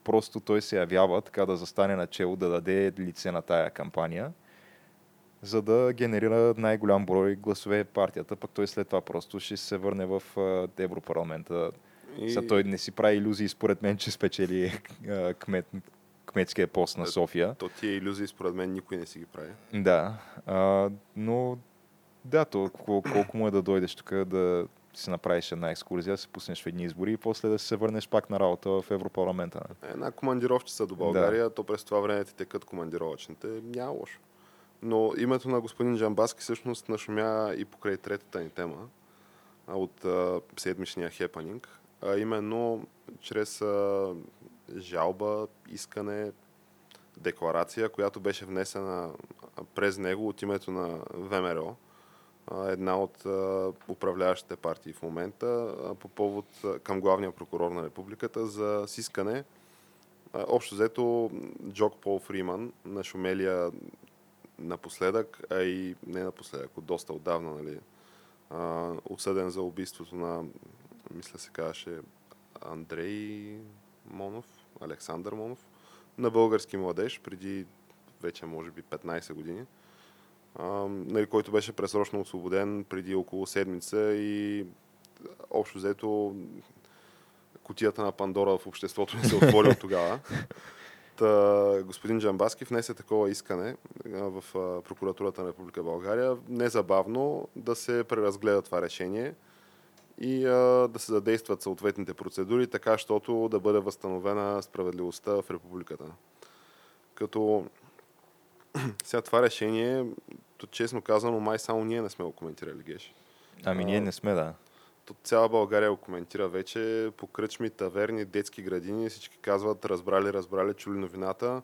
просто той се явява така да застане начало, да даде лице на тая кампания, за да генерира най-голям брой гласове партията, пък той след това просто ще се върне в Европарламента. И... Сега той не си прави иллюзии, според мен, че спечели а, кмет, кметския пост на София. То тия иллюзии, според мен, никой не си ги прави. Да, а, но да, то кол- колко му е да дойдеш тук да си направиш една екскурзия, да се пуснеш в едни избори и после да се върнеш пак на работа в Европарламента. Една командировчица до България, то през това време ти текат командировъчните, няма лошо. Но името на господин Джамбаски всъщност нашумя и покрай третата ни тема от а, седмичния хепанинг, а именно чрез а, жалба, искане, декларация, която беше внесена през него от името на ВМРО, една от управляващите партии в момента, по повод към главния прокурор на републиката за сискане Общо взето, Джок Пол Фриман, на Шумелия напоследък, а и не напоследък, от доста отдавна, нали, а, осъден за убийството на, мисля се казваше, Андрей Монов, Александър Монов, на български младеж, преди вече може би 15 години, а, нали, който беше пресрочно освободен преди около седмица и общо взето кутията на Пандора в обществото ни се отвори от <laughs> тогава. Та, господин Джамбаски внесе такова искане в прокуратурата на Република България незабавно да се преразгледа това решение и а, да се задействат съответните процедури, така, щото да бъде възстановена справедливостта в републиката. Като <clears throat> сега това решение, то честно казано, май само ние не сме го коментирали, Геш. Ами ние не сме, да. Цяла България го коментира вече по кръчми, таверни, детски градини. Всички казват, разбрали, разбрали, чули новината.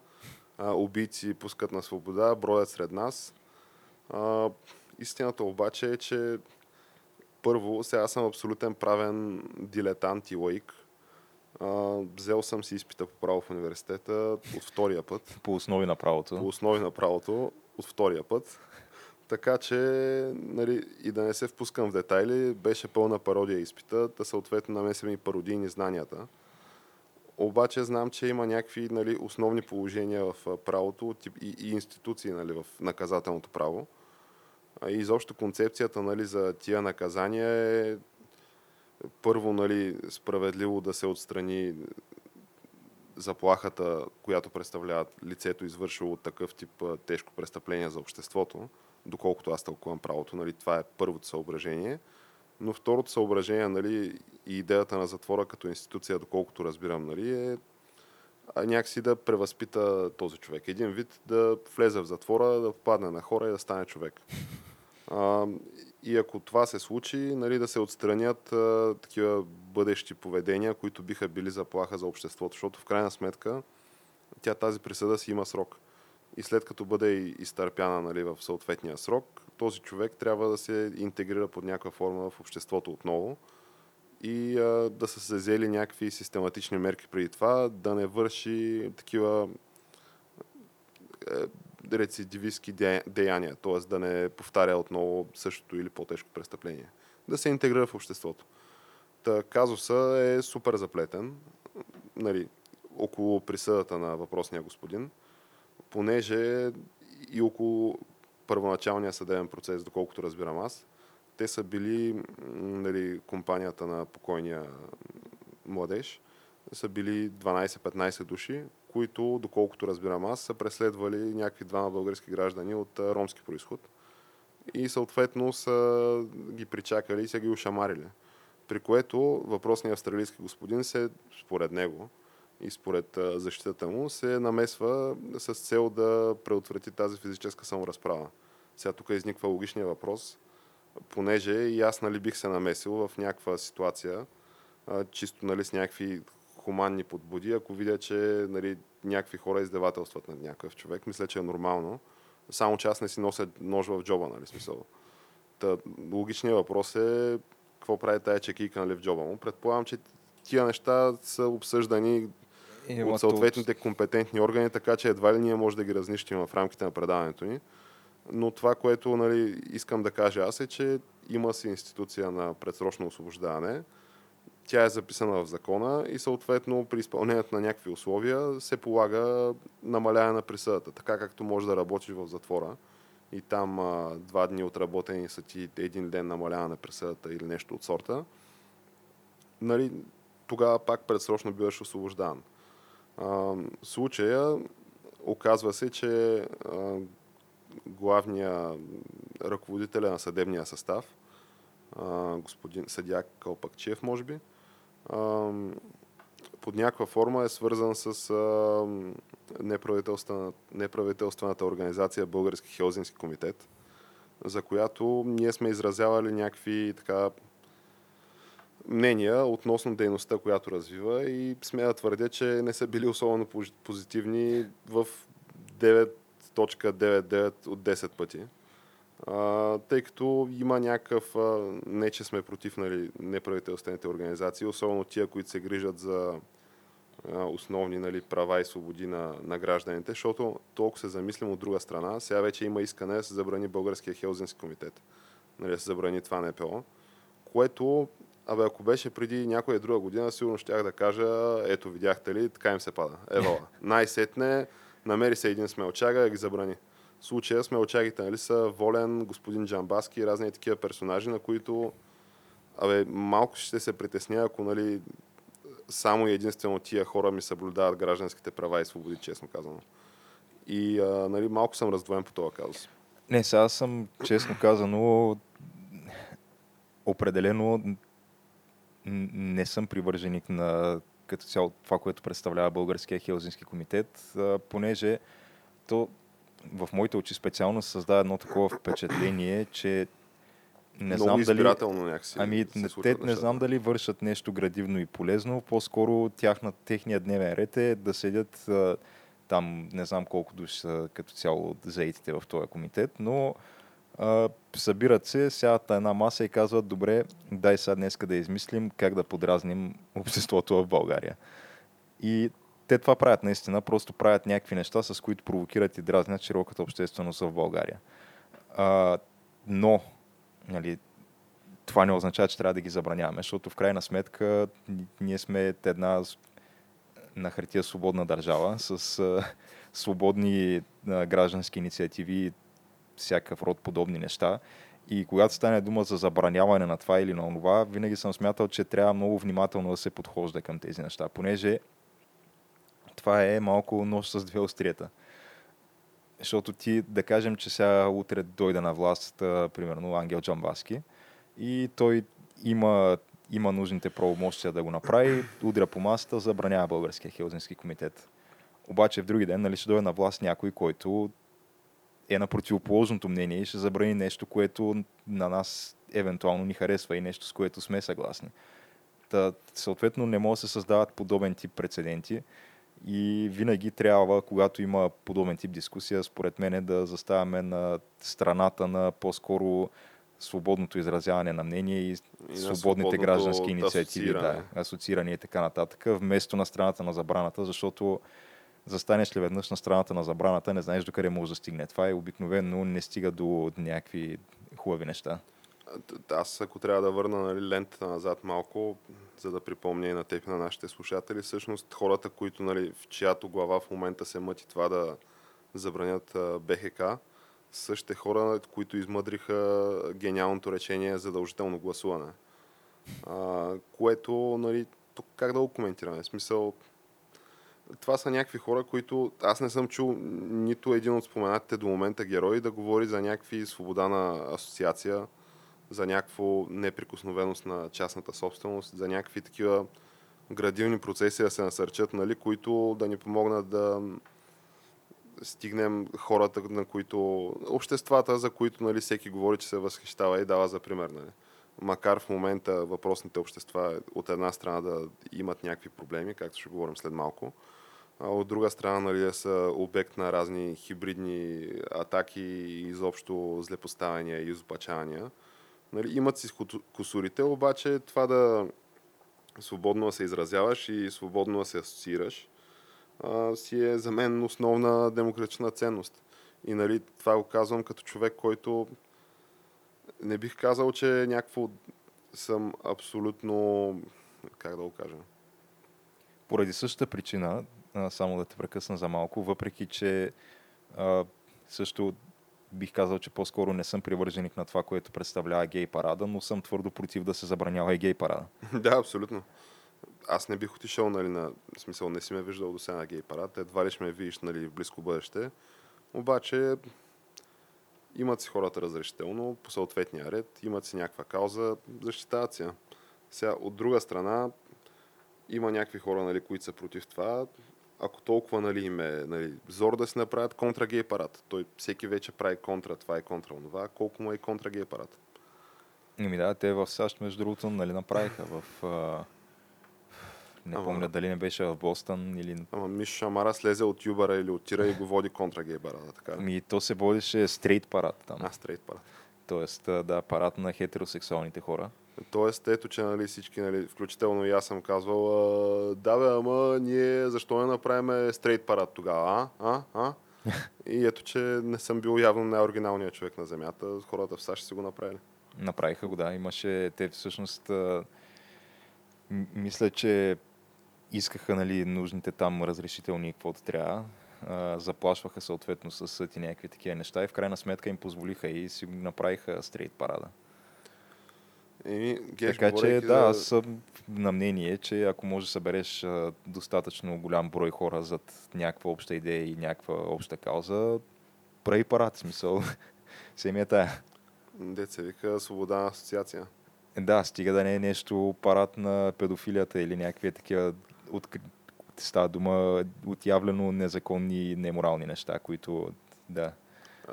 А, убийци пускат на свобода, броят сред нас. А, истината обаче е, че първо, сега съм абсолютен правен дилетант и лаик. А, взел съм си изпита по право в университета от втория път По основи на правото. по основи на правото от втория път. Така че, нали, и да не се впускам в детайли, беше пълна пародия изпита, да съответно намесим и пародийни знанията. Обаче знам, че има някакви нали, основни положения в правото и, и институции нали, в наказателното право. И изобщо концепцията нали, за тия наказания е първо нали, справедливо да се отстрани заплахата, която представлява лицето, извършило такъв тип тежко престъпление за обществото, доколкото аз тълкувам правото, нали, това е първото съображение. Но второто съображение, нали, и идеята на затвора като институция, доколкото разбирам, нали, е някакси да превъзпита този човек. Един вид да влезе в затвора, да попадне на хора и да стане човек. А, и ако това се случи, нали, да се отстранят а, такива бъдещи поведения, които биха били заплаха за обществото, защото в крайна сметка тя тази присъда си има срок. И след като бъде изтърпяна нали, в съответния срок, този човек трябва да се интегрира под някаква форма в обществото отново и а, да са се взели някакви систематични мерки преди това, да не върши такива е, рецидивистски де- деяния, т.е. да не повтаря отново същото или по-тежко престъпление. Да се интегрира в обществото. Та казуса е супер заплетен, нали, около присъдата на въпросния господин, понеже и около първоначалния съдебен процес, доколкото разбирам аз, те са били, нали, компанията на покойния младеж, са били 12-15 души, които, доколкото разбирам аз, са преследвали някакви двама български граждани от ромски происход. И съответно са ги причакали и са ги ушамарили. При което въпросният австралийски господин се, според него и според защитата му, се намесва с цел да преотврати тази физическа саморазправа. Сега тук изниква логичния въпрос, понеже и аз нали, бих се намесил в някаква ситуация, чисто нали, с някакви хуманни подбуди, ако видя, че нали, някакви хора издевателстват над някакъв човек, мисля, че е нормално. Само че аз не си нося нож в джоба, нали, смисъл. Та, логичният въпрос е какво прави тая чекийка нали, в джоба му. Предполагам, че тия неща са обсъждани Е, от съответните компетентни органи, така че едва ли ние може да ги разнищим в рамките на предаването ни. Но това, което нали, искам да кажа аз е, че има си институция на предсрочно освобождаване. Тя е записана в закона и съответно при изпълнението на някакви условия се полага намаляване на присъдата. Така както може да работиш в затвора и там а, два дни отработени са ти един ден намаляване на присъдата или нещо от сорта, нали, тогава пак предсрочно биваш освобождаван. Случая оказва се, че а, главния ръководителя на съдебния състав, господин съдя Кълпакчев, може би, под някаква форма е свързан с а, неправителствена, неправителствената организация Български Хелзински комитет, за която ние сме изразявали някакви така мнения относно дейността, която развива и смея да твърдя, че не са били особено пози- позитивни в 9.99 от 10 пъти. А, тъй като има някакъв, а, не че сме против нали, неправителствените организации, особено тия, които се грижат за а, основни нали, права и свободи на, на гражданите, защото толкова се замислим от друга страна, сега вече има искане да се забрани Българския Хелзински комитет, нали, да се забрани това НПО, което Абе, ако беше преди някоя друга година, сигурно щях да кажа, ето видяхте ли, така им се пада. Евала. <laughs> Най-сетне, намери се един смелчага да ги забрани. В случая смелчагите нали, са Волен, господин Джамбаски и разни такива персонажи, на които абе, малко ще се притесня, ако нали, само и единствено тия хора ми съблюдават гражданските права и свободи, честно казано. И а, нали, малко съм раздвоен по този казус. Не, сега съм, честно казано, определено не съм привърженик на като цяло това, което представлява Българския Хелзински комитет, понеже то в моите очи специално създава едно такова впечатление, че не Много знам дали... избирателно някакси. Ами, не, те не знам дали вършат нещо градивно и полезно, по-скоро тяхна, техния дневен ред е да седят там, не знам колко души са като цяло заетите в този комитет, но събират се, сядат на една маса и казват, добре, дай сега днеска да измислим как да подразним <laughs> обществото в България. И те това правят наистина, просто правят някакви неща, с които провокират и дразнят широката общественост в България. А, но, нали, това не означава, че трябва да ги забраняваме, защото в крайна сметка ние сме една на хартия свободна държава с а, <laughs> свободни а, граждански инициативи всякакъв род подобни неща. И когато стане дума за забраняване на това или на това, винаги съм смятал, че трябва много внимателно да се подхожда към тези неща, понеже това е малко нож с две острията. Защото ти, да кажем, че сега утре дойде на власт, примерно, Ангел Джамбаски и той има, има нужните правомощия да го направи, удря по масата, забранява Българския Хелзински комитет. Обаче в други ден нали, ще дойде на власт някой, който е на противоположното мнение и ще забрани нещо, което на нас евентуално ни харесва и нещо, с което сме съгласни. Та, съответно, не може да се създават подобен тип прецеденти и винаги трябва, когато има подобен тип дискусия, според мен да заставаме на страната на по-скоро свободното изразяване на мнение и, И свободните граждански инициативи, да, асоцииране. асоцииране и така нататък, вместо на страната на забраната, защото застанеш ли веднъж на страната на забраната, не знаеш докъде може да стигне. Това е обикновено не стига до някакви хубави неща. Аз, ако трябва да върна нали, лентата назад малко, за да припомня и на теб на нашите слушатели, всъщност хората, които, нали, в чиято глава в момента се мъти това да забранят БХК, същите хора, които измъдриха гениалното речение задължително гласуване. А, което, нали, тук как да го коментираме? В смисъл, това са някакви хора, които аз не съм чул нито един от споменатите до момента герои да говори за някакви свобода на асоциация, за някакво неприкосновеност на частната собственост, за някакви такива градивни процеси да се насърчат, нали, които да ни помогнат да стигнем хората, на които, обществата, за които нали, всеки говори, че се възхищава и дава за пример. Нали. Макар в момента въпросните общества от една страна да имат някакви проблеми, както ще говорим след малко, а от друга страна нали, да са обект на разни хибридни атаки и изобщо злепоставяния и изопачавания. Нали, имат си косурите, обаче това да свободно да се изразяваш и свободно да се асоциираш, а, си е за мен основна демократична ценност. И нали, това го казвам като човек, който не бих казал, че някакво съм абсолютно, как да го кажа? Поради същата причина, само да те прекъсна за малко, въпреки че а, също бих казал, че по-скоро не съм привърженик на това, което представлява гей парада, но съм твърдо против да се забранява и гей парада. <laughs> да, абсолютно. Аз не бих отишъл, нали, на смисъл, не си ме виждал до сега на гей парад, едва ли ще ме видиш, нали, в близко бъдеще. Обаче, имат си хората разрешително, по съответния ред, имат си някаква кауза, защитават си. Сега, от друга страна, има някакви хора, нали, които са против това ако толкова нали, им е нали, зор да си направят контрагей парад. Той всеки вече прави контра, това е контра това, колко му е контрагей парад. Ами да, те в САЩ, между другото, нали, направиха в... А... Не ама, помня дали не беше в Бостън или... Ама Миш Шамара слезе от Юбара или от Тира и го води контра гей парада, така Ами то се водеше стрейт парад там. А, стрейт парад. Тоест, да, парад на хетеросексуалните хора. Тоест, ето, че нали, всички, нали, включително и аз съм казвал, да бе, ама ние защо не направим стрейт парад тогава, а? А? А? и ето, че не съм бил явно най-оригиналният човек на Земята. Хората в САЩ си го направили. Направиха го, да. Имаше, те всъщност, мисля, че искаха нали, нужните там разрешителни, каквото трябва. Заплашваха съответно с съд и някакви такива неща и в крайна сметка им позволиха и си направиха стрейт парада. Еми, геш, така че да, аз съм на мнение, че ако може да събереш а, достатъчно голям брой хора зад някаква обща идея и някаква обща кауза, прави парад, смисъл. <laughs> Семия тая. Деца вика свобода на асоциация. Да, стига да не е нещо парад на педофилията или някакви такива от, става дума отявлено незаконни и неморални неща, които да.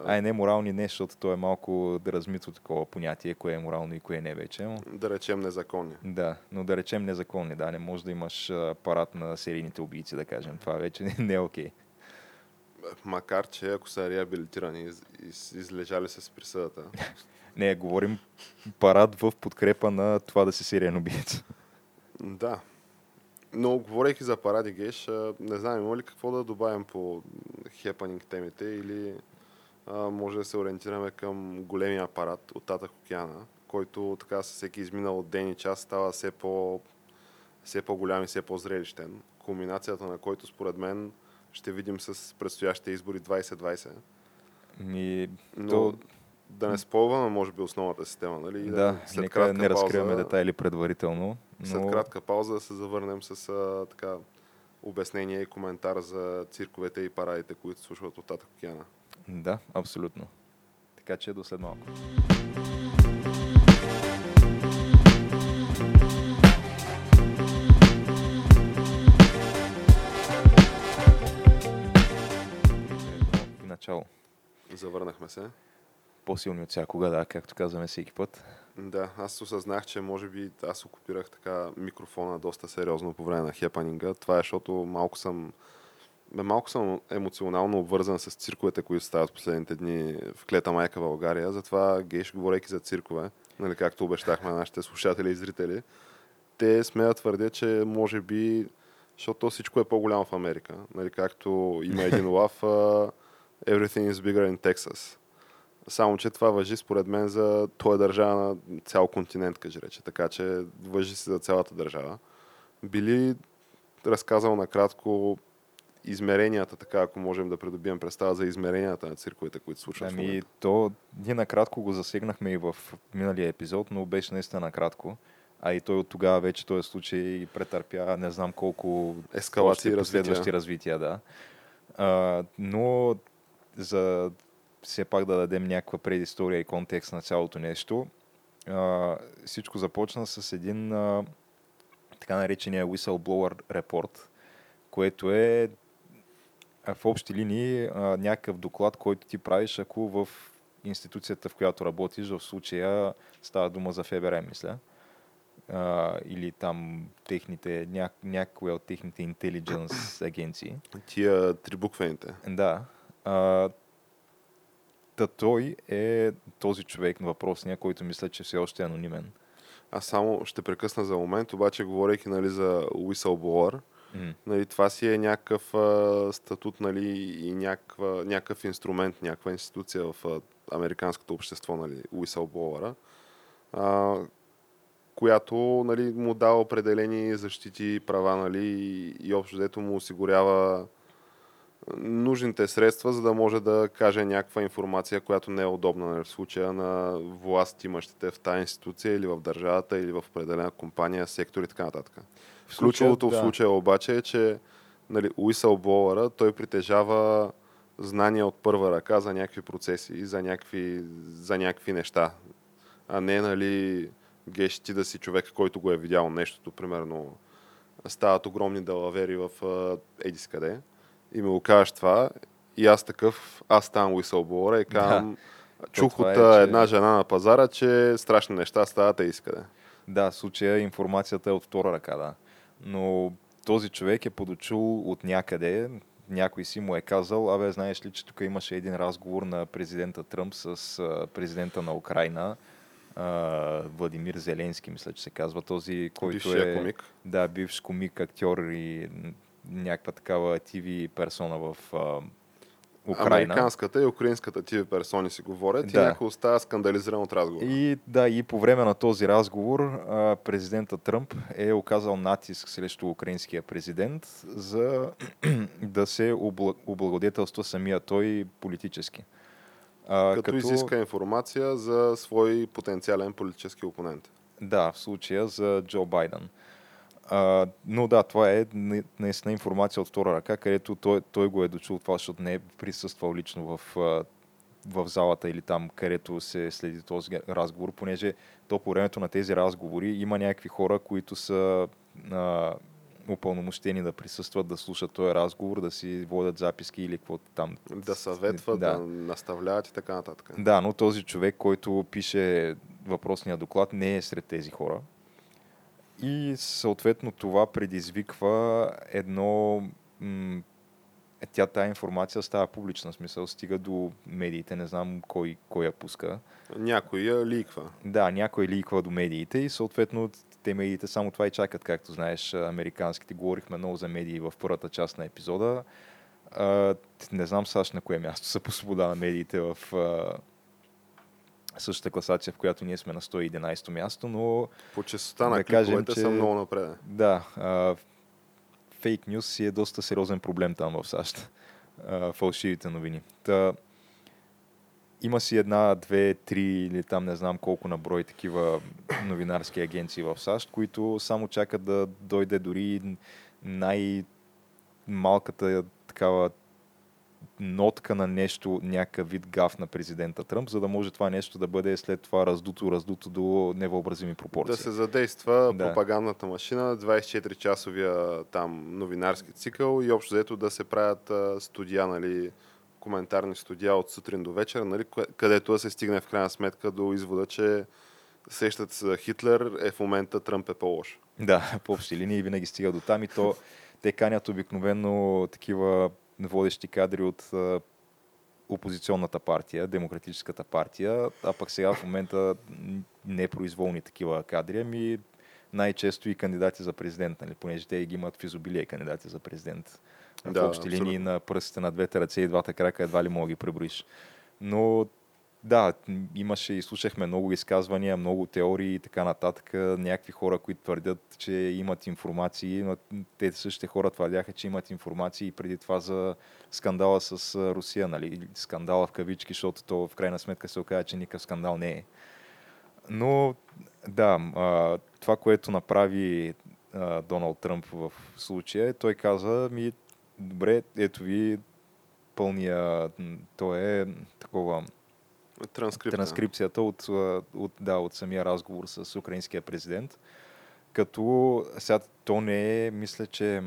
Ай, не морални не, защото то е малко да размито такова понятие, кое е морално и кое не вече. Но... Да речем незаконни. Да, но да речем незаконни, да. Не може да имаш апарат на серийните убийци, да кажем. Това вече не, не е окей. Okay. Макар, че ако са реабилитирани и из, излежали се с присъдата. <laughs> не, говорим парад в подкрепа на това да си сериен убийца. Да. Но, говорейки за паради геш, не знам, има ли какво да добавим по хепанинг темите или а, може да се ориентираме към големия апарат от Татък океана, който така със всеки изминал ден и час става все, по, все по-голям и все по-зрелищен. Кулминацията на който според мен ще видим с предстоящите избори 2020. Ми, Но, то... да не спълваме, може би, основната система, нали? Да, да след нека не разкриваме пауза, детайли предварително. Но... След кратка пауза да се завърнем с а, така обяснение и коментар за цирковете и парадите, които слушат от Татък океана. Да, абсолютно. Така че до след малко. начало. Завърнахме се. По-силни от всякога, да, както казваме всеки път. Да, аз осъзнах, че може би аз окупирах така микрофона доста сериозно по време на хепанинга. Това е, защото малко съм малко съм емоционално обвързан с цирковете, които стават последните дни в Клета майка България. Затова, гейш, говорейки за циркове, нали, както обещахме на нашите слушатели и зрители, те смеят твърдя, че може би, защото всичко е по-голямо в Америка. Нали, както има един <laughs> лав, uh, Everything is bigger in Texas. Само, че това въжи според мен за това държава на цял континент, каже рече. Така че въжи се за цялата държава. Били разказал накратко измеренията, така ако можем да придобием представа за измеренията на цирковете, които случват ами, то ние накратко го засегнахме и в миналия епизод, но беше наистина накратко. А и той от тогава вече този случай претърпя не знам колко ескалации и последващи развития. да. А, но за все пак да дадем някаква предистория и контекст на цялото нещо, а, всичко започна с един а, така наречения whistleblower report, което е в общи линии а, някакъв доклад, който ти правиш, ако в институцията, в която работиш, в случая става дума за ФБР, мисля, а, или там техните, ня, някоя от техните интелидженс <clears throat> агенции. Тия трибуквените. Да. А, та той е този човек на въпросния, който мисля, че все още е анонимен. Аз само ще прекъсна за момент, обаче говорейки нали, за whistleblower, М. нали, това си е някакъв а, статут нали, и някаква, някакъв инструмент, някаква институция в а, американското общество, нали, whistleblower, която нали, му дава определени защити, права нали, и, и общо дето му осигурява нужните средства, за да може да каже някаква информация, която не е удобна нали, в случая на власт имащите в тази институция или в държавата или в определена компания, сектор и така нататък. В случая, Ключовото в да. случая обаче е, че нали, whistleblower, той притежава знания от първа ръка за някакви процеси, за някакви, за някакви неща. А не, нали, геш ти да си човек, който го е видял нещото, примерно стават огромни далавери в Едис къде и ми го кажеш това и аз такъв, аз ставам whistleblower и казвам, чух това от е, че- една жена на пазара, че страшни неща стават Едис къде. Да, в случая информацията е от втора ръка, да. Но този човек е подочул от някъде, някой си му е казал, абе, знаеш ли, че тук имаше един разговор на президента Тръмп с президента на Украина, Владимир Зеленски, мисля, че се казва, този, който Бившия е... комик. Да, бивш комик, актьор и някаква такава TV персона в Украина. Американската и украинската тиви персони си говорят Да. и някой остава скандализиран от разговора. И да, и по време на този разговор президента Тръмп е оказал натиск срещу украинския президент за <clears throat> да се обла- облагодетелства самия той политически. А, като, изиска информация за свой потенциален политически опонент. Да, в случая за Джо Байден. А, но да, това е на- наистина информация от втора ръка, където той, той го е дочул това, защото не е присъствал лично в, в залата или там, където се следи този разговор, понеже то по времето на тези разговори има някакви хора, които са а, упълномощени да присъстват, да слушат този разговор, да си водят записки или каквото там. Да съветват. Да. да наставляват и така нататък. Да, но този човек, който пише въпросния доклад, не е сред тези хора. И съответно това предизвиква едно... М- тя тая информация става публична, смисъл стига до медиите, не знам кой, кой я пуска. Някой я ликва. Да, някой ликва до медиите и съответно те медиите само това и чакат, както знаеш, американските. Говорихме много за медии в първата част на епизода. Не знам САЩ на кое място са <laughs> по свобода на медиите в същата класация, в която ние сме на 111 място, но По честота на Да кажем, че- са много напред. да, а, фейк нюс си е доста сериозен проблем там в САЩ. А, фалшивите новини. Та, има си една, две, три или там не знам колко на брой такива новинарски агенции в САЩ, които само чакат да дойде дори най-малката такава нотка на нещо, някакъв вид гаф на президента Тръмп, за да може това нещо да бъде след това раздуто, раздуто до невъобразими пропорции. Да се задейства Да. пропагандната машина, 24-часовия там новинарски цикъл и общо взето да се правят студия, нали, коментарни студия от сутрин до вечер, нали, където да се стигне в крайна сметка до извода, че сещат се Хитлер, е в момента Тръмп е по-лош. Да, <laughs> по общи линии винаги стига до там и то те канят обикновено такива водещи кадри от опозиционната партия, демократическата партия, а пък сега в момента не произволни такива кадри, ами най-често и кандидати за президент, нали, понеже те ги имат в изобилие кандидати за президент. В Да, общи линии абсолютно. на пръстите на двете ръце и двата крака едва ли мога ги преброиш. Но да, имаше и слушахме много изказвания, много теории и така нататък. Някакви хора, които твърдят, че имат информации, но те същите хора твърдяха, че имат информации и преди това за скандала с Русия, нали? Скандала в кавички, защото то в крайна сметка се оказа, че никакъв скандал не е. Но да, това, което направи Доналд Тръмп в случая, той каза ми, добре, ето ви пълния, м, той е такова Транскрипта. транскрипцията от, от, да, от самия разговор с украинския президент. Като сега то не е, мисля, че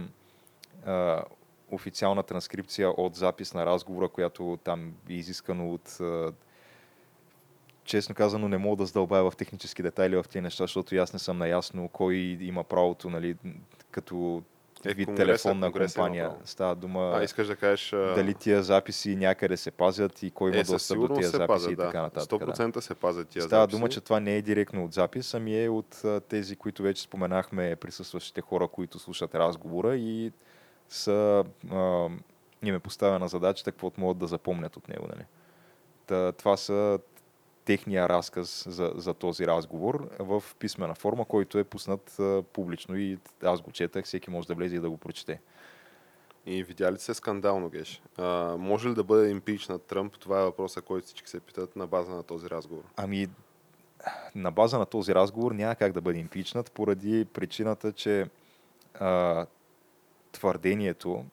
а, официална транскрипция от запис на разговора, която там е изискано от а, честно казано, не мога да задълбая в технически детайли в тези неща, защото аз не съм наясно кой има правото, нали, като Е, вид Конгреса- телефонна Конгреса компания. право. Става дума А, искаш да кажеш... а, дали тия записи някъде се пазят и кой има е, достъп до тия записи пазят, и да. така нататък. да. 100% се пазят тия Става записи. дума, че това не е директно от запис, ами е от тези, които вече споменахме, присъстващите хора, които слушат разговора и са, а, им е поставена задачата, каквото могат да запомнят от него. Нали? Та, това са техния разказ за, за този разговор в писмена форма, който е пуснат а, публично и аз го четах, всеки може да влезе и да го прочете. И видя ли се скандално, Геш? А, може ли да бъде импичнат Тръмп? Това е въпроса, който всички се питат на база на този разговор. Ами, на база на този разговор няма как да бъде импичнат, поради причината, че а, твърдението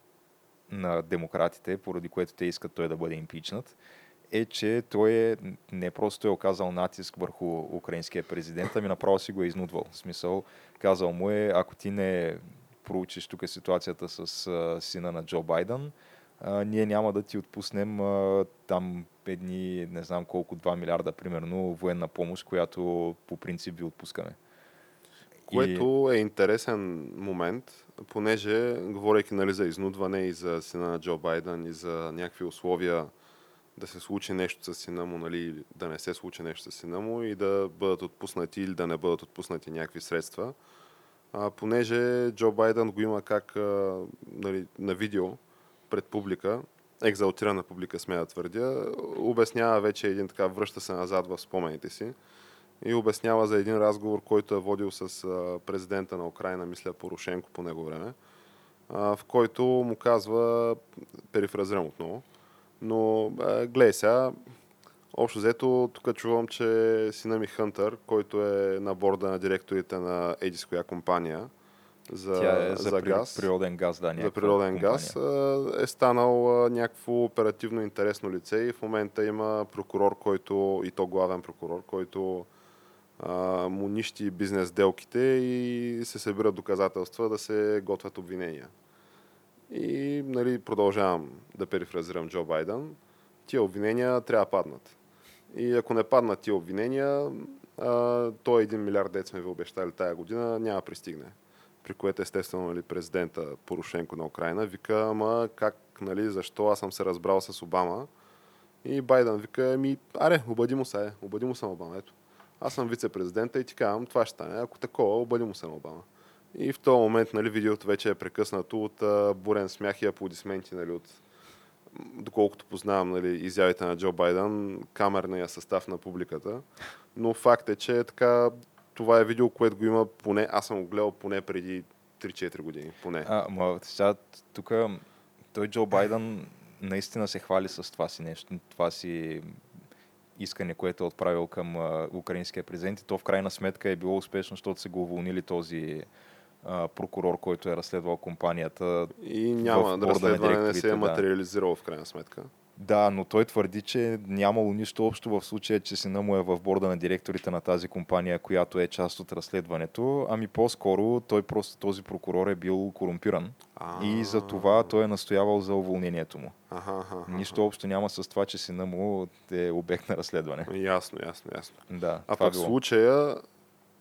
на демократите, поради което те искат той да бъде импичнат, е, че той е не просто е оказал натиск върху украинския президент, ами направо си го е изнудвал. В смисъл, казал му е, ако ти не проучиш тук ситуацията с а, сина на Джо Байден, а, ние няма да ти отпуснем а, там едни, не знам колко, 2 милиарда, примерно, военна помощ, която по принцип ви отпускаме. Което е интересен момент, понеже, говорейки нали, за изнудване и за сина на Джо Байден и за някакви условия да се случи нещо с сина му, нали, да не се случи нещо с сина му и да бъдат отпуснати или да не бъдат отпуснати някакви средства. А, понеже Джо Байден го има как а, нали, на видео пред публика, екзалтирана публика, смея да твърдя, обяснява вече един така, връща се назад в спомените си и обяснява за един разговор, който е водил с президента на Украина, мисля Порошенко по него време, в който му казва, перифразирам отново, но а, гледай сега, общо взето, тук чувам, че сина ми Хънтър, който е на борда на директорите на Едис коя компания за, Тя е за, за при- газ, природен газ, да. за природен компания. газ, е станал а, някакво оперативно интересно лице и в момента има прокурор, който, и то главен прокурор, който а, му нищи бизнес делките и се събират доказателства да се готвят обвинения. И нали, продължавам да перифразирам Джо Байден. Тия обвинения трябва да паднат. И ако не паднат тия обвинения, а, то един милиард дет сме ви обещали тая година, няма пристигне. При което естествено нали, президента Порошенко на Украина вика, ама как, нали, защо аз съм се разбрал с Обама. И Байден вика, ми, аре, обади му се, е, обади му на Обама, ето. Аз съм вице-президента и ти казвам, това ще стане. Ако такова, обади му се на Обама. И в този момент нали, видеото вече е прекъснато от а, бурен смях и аплодисменти нали, от доколкото познавам нали, изявите на Джо Байден, камерния състав на публиката. Но факт е, че така, това е видео, което го има поне, аз съм го гледал поне преди 3-4 години. Поне. А, ма, сега тук той Джо Байден наистина се хвали с това си нещо, това си искане, което е отправил към а, украинския президент и то в крайна сметка е било успешно, защото са го уволнили този а, прокурор, който е разследвал компанията. И няма в разследване не се е да. материализирало в крайна сметка. Да, но той твърди, че нямало нищо общо в случая, че сина му е в борда на директорите на тази компания, която е част от разследването, ами по-скоро той просто този прокурор е бил корумпиран и за това той е настоявал за уволнението му. Аха. Нищо общо няма с това, че сина му е обект на разследване. Ясно, ясно, ясно. Да, А пък в случая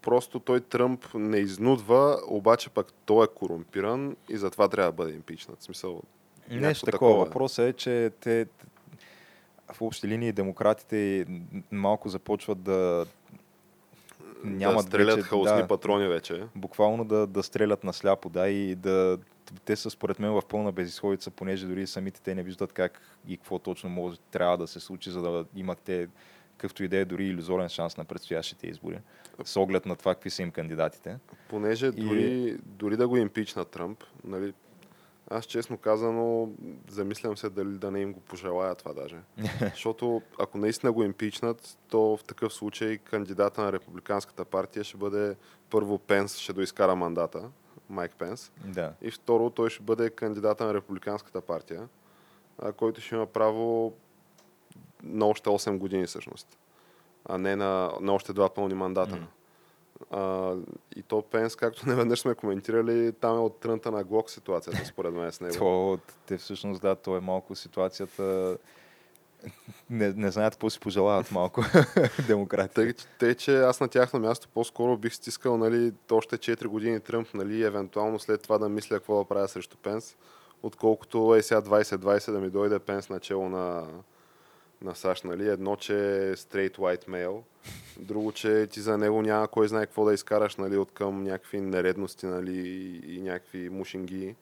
просто той Тръмп не изнудва, обаче пък той е корумпиран и затова трябва да бъде импичнат. В смисъл, Нещо такова. такова е. Въпросът е, че те в общи линии демократите малко започват да нямат да стрелят вече, хаосни да, патрони вече. буквално да, да стрелят на сляпо, да, и да те са според мен в пълна безисходица, понеже дори самите те не виждат как и какво точно може, трябва да се случи, за да имат те какъвто и да е дори иллюзорен шанс на предстоящите избори, с оглед на това какви са им кандидатите. Понеже И- дори, дори да го импична Тръмп, нали, аз честно казано замислям се дали да не им го пожелая това даже. <laughs> Защото ако наистина го импичнат, то в такъв случай кандидата на Републиканската партия ще бъде първо Пенс, ще доизкара мандата, Майк Пенс, Да. и второ той ще бъде кандидата на Републиканската партия, който ще има право на още 8 години всъщност, а не на, на още два пълни мандата. Mm. А, и то Пенс, както <laughs> не веднъж сме коментирали, там е от трънта на Глок ситуацията, според мен с него. <laughs> то, те всъщност, да, то е малко ситуацията не, не знаят какво си пожелават малко <laughs> демократите. Тъй, тъй, че аз на тяхно място по-скоро бих стискал нали, още 4 години Тръмп, нали, евентуално след това да мисля какво да правя срещу Пенс, отколкото е сега 2020 да ми дойде Пенс начало на, на САЩ. Нали. Едно, че е straight white male, друго, че ти за него няма кой знае какво да изкараш нали, от към някакви нередности нали, и някакви мушинги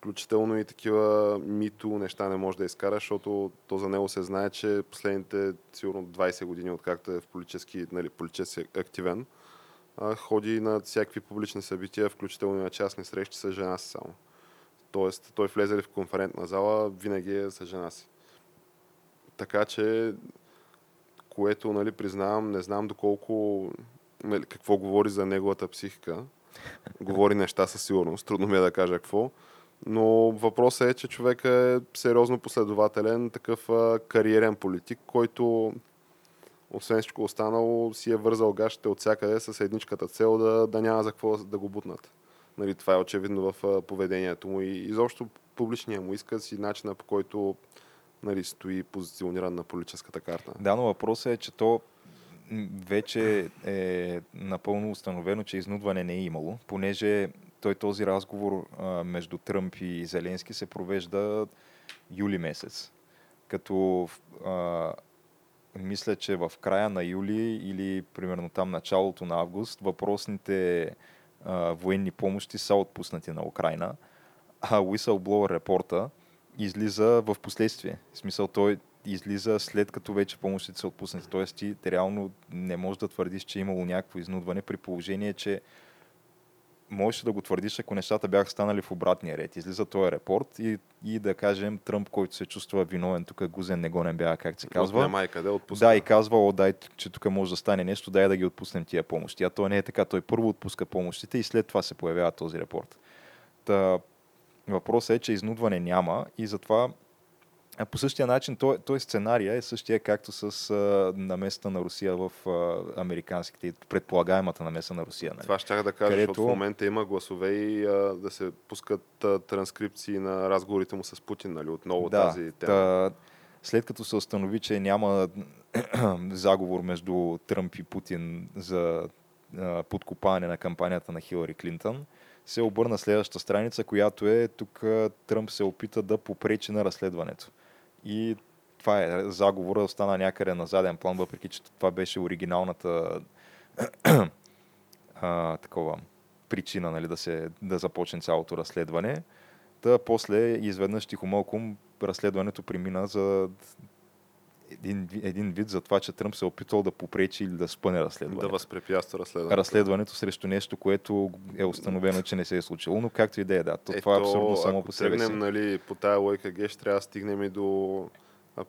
включително и такива мито неща не може да изкара, защото то за него се знае, че последните сигурно 20 години, откакто е в политически, нали, политически активен, ходи на всякакви публични събития, включително и на частни срещи с жена си само. Тоест, той влезе ли в конферентна зала, винаги е с жена си. Така че, което нали, признавам, не знам доколко, нали, какво говори за неговата психика. Говори неща със сигурност, трудно ми е да кажа какво но въпросът е, че човек е сериозно последователен, такъв а, кариерен политик, който освен всичко останало си е вързал гащите от всякъде с едничката цел да, да няма за какво да го бутнат. Нали, това е очевидно в поведението му и изобщо публичния му изказ и начина по който нали, стои позициониран на политическата карта. Да, но въпросът е, че то вече е напълно установено, че изнудване не е имало, понеже той този разговор а, между Тръмп и Зеленски се провежда юли месец. Като а, мисля, че в края на юли или примерно там началото на август въпросните а, военни помощи са отпуснати на Украина, а Whistleblower репорта излиза в последствие. В смисъл той излиза след като вече помощите са отпуснати. Тоест ти реално не можеш да твърдиш, че е имало някакво изнудване при положение, че можеше да го твърдиш, ако нещата бяха станали в обратния ред. Излиза този репорт и, и да кажем Тръмп, който се чувства виновен, тук гузен, не го не бяга, как се казва. Няма и къде отпуска. Да, и казва, о, дай, че тук може да стане нещо, дай да ги отпуснем тия помощи. А то не е така. Той първо отпуска помощите и след това се появява този репорт. Та, въпросът е, че изнудване няма и затова по същия начин, той, той сценария е същия както с а, наместа на Русия в а, американските, предполагаемата намеса на Русия. Нали? Това ще да кажа, където... защото в момента има гласове и а, да се пускат а, транскрипции на разговорите му с Путин, нали, отново да, тази тема. Та, след като се установи, че няма <clears throat> заговор между Тръмп и Путин за подкопаване на кампанията на Хилари Клинтон, се обърна следващата страница, която е тук Тръмп се опита да попречи на разследването и това е заговора остана някъде на заден план, въпреки че това беше оригиналната <clears throat> а, такова причина нали, да, се, да започне цялото разследване. Та после изведнъж тихомълком разследването премина за един, един вид за това, че Тръмп се е опитал да попречи или да спъне разследването. Да възпрепятства разследването. Разследването срещу нещо, което е установено, че не се е случило, но както и да е, да. То, Ето, това е абсурдно само по себе си. нали, по тая лойка геш, трябва да стигнем и до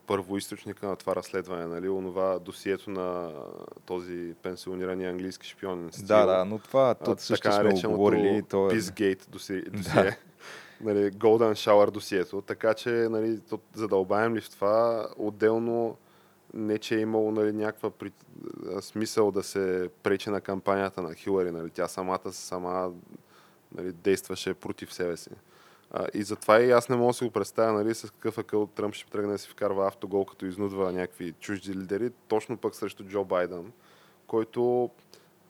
първоисточника на това разследване, нали, онова досието на този пенсионирания английски шпион. Стил, да, да, но това тут също сме говорили. То е... Досие. <laughs> Да нали, Golden Shower досието, така че нали, задълбаем ли в това, отделно не, че е имало нали, някаква при... смисъл да се пречи на кампанията на Хилари, нали, тя самата сама нали, действаше против себе си. А, и затова и аз не мога да си го представя нали, с какъв акъл Тръмп ще тръгне да си вкарва автогол, като изнудва някакви чужди лидери, точно пък срещу Джо Байден, който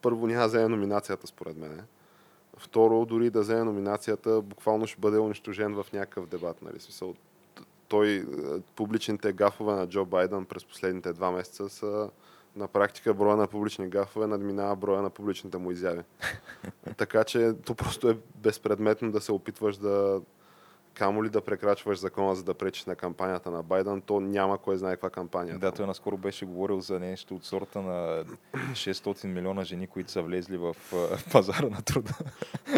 първо няма вземе номинацията според мен. Второ, дори да вземе номинацията, буквално ще бъде унищожен в някакъв дебат. Нали? Смисъл, той, е, публичните гафове на Джо Байден през последните два месеца са на практика броя на публични гафове надминава броя на публичните му изяви. <laughs> така че то просто е безпредметно да се опитваш да камо ли да прекрачваш закона, за да пречиш на кампанията на Байден, то няма кой знае каква кампания. Да, той наскоро беше говорил за нещо от сорта на 600 милиона жени, които са влезли в пазара на труда.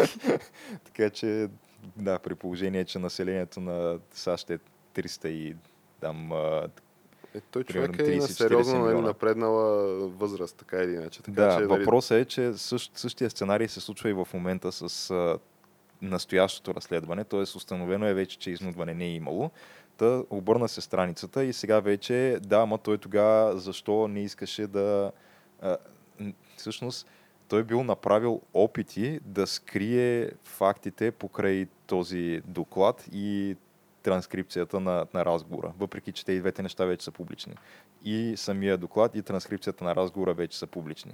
<laughs> така че, да, при положение, че населението на САЩ е 300 и там е, той човек е на сериозно нали, напреднала възраст, така или иначе. Така, да, че, нали, въпросът е, че същ, същия сценарий се случва и в момента с настоящото разследване, т.е. установено е вече, че изнудване не е имало. Та обърна се страницата и сега вече, да, ама той тогава защо не искаше да... А, всъщност, той бил направил опити да скрие фактите покрай този доклад и транскрипцията на, на разговора, въпреки че те и двете неща вече са публични. И самия доклад и транскрипцията на разговора вече са публични.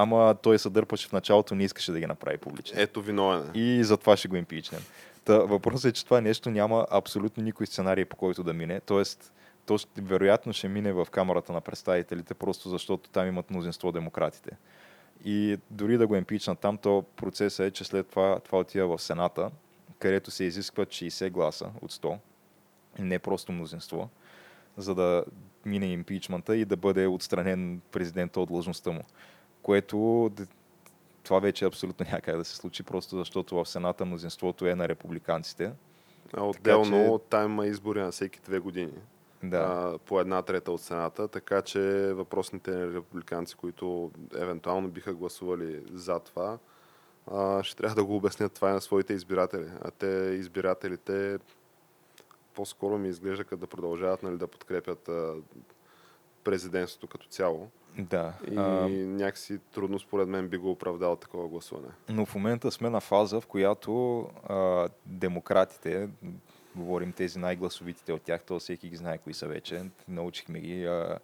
Ама той се дърпаше в началото, не искаше да ги направи публични. Ето виновен. И затова ще го импичнем. Та, въпросът е, че това нещо няма абсолютно никой сценарий по който да мине. Тоест, то ще, вероятно ще мине в камерата на представителите, просто защото там имат мнозинство демократите. И дори да го импичнат там, то процесът е, че след това това отива в Сената, където се изискват 60 гласа от 100, не просто мнозинство, за да мине импичмента и да бъде отстранен президента от длъжността му. Което това вече абсолютно няма как да се случи, просто защото в Сената мнозинството е на републиканците. А отделно че- там има избори на всеки две години. Да. а, по една трета от Сената, така че въпросните републиканци, които евентуално биха гласували за това, а, ще трябва да го обяснят това на своите избиратели. А те, избирателите, по-скоро ми изглежда като да продължават нали, да подкрепят а, президентството като цяло. да. И А, някакси трудно според мен би го оправдал такова гласуване. но в момента сме на фаза, в която а, демократите, говорим тези най-гласовитите от тях, то всеки ги знае кои са вече, научихме ги, а,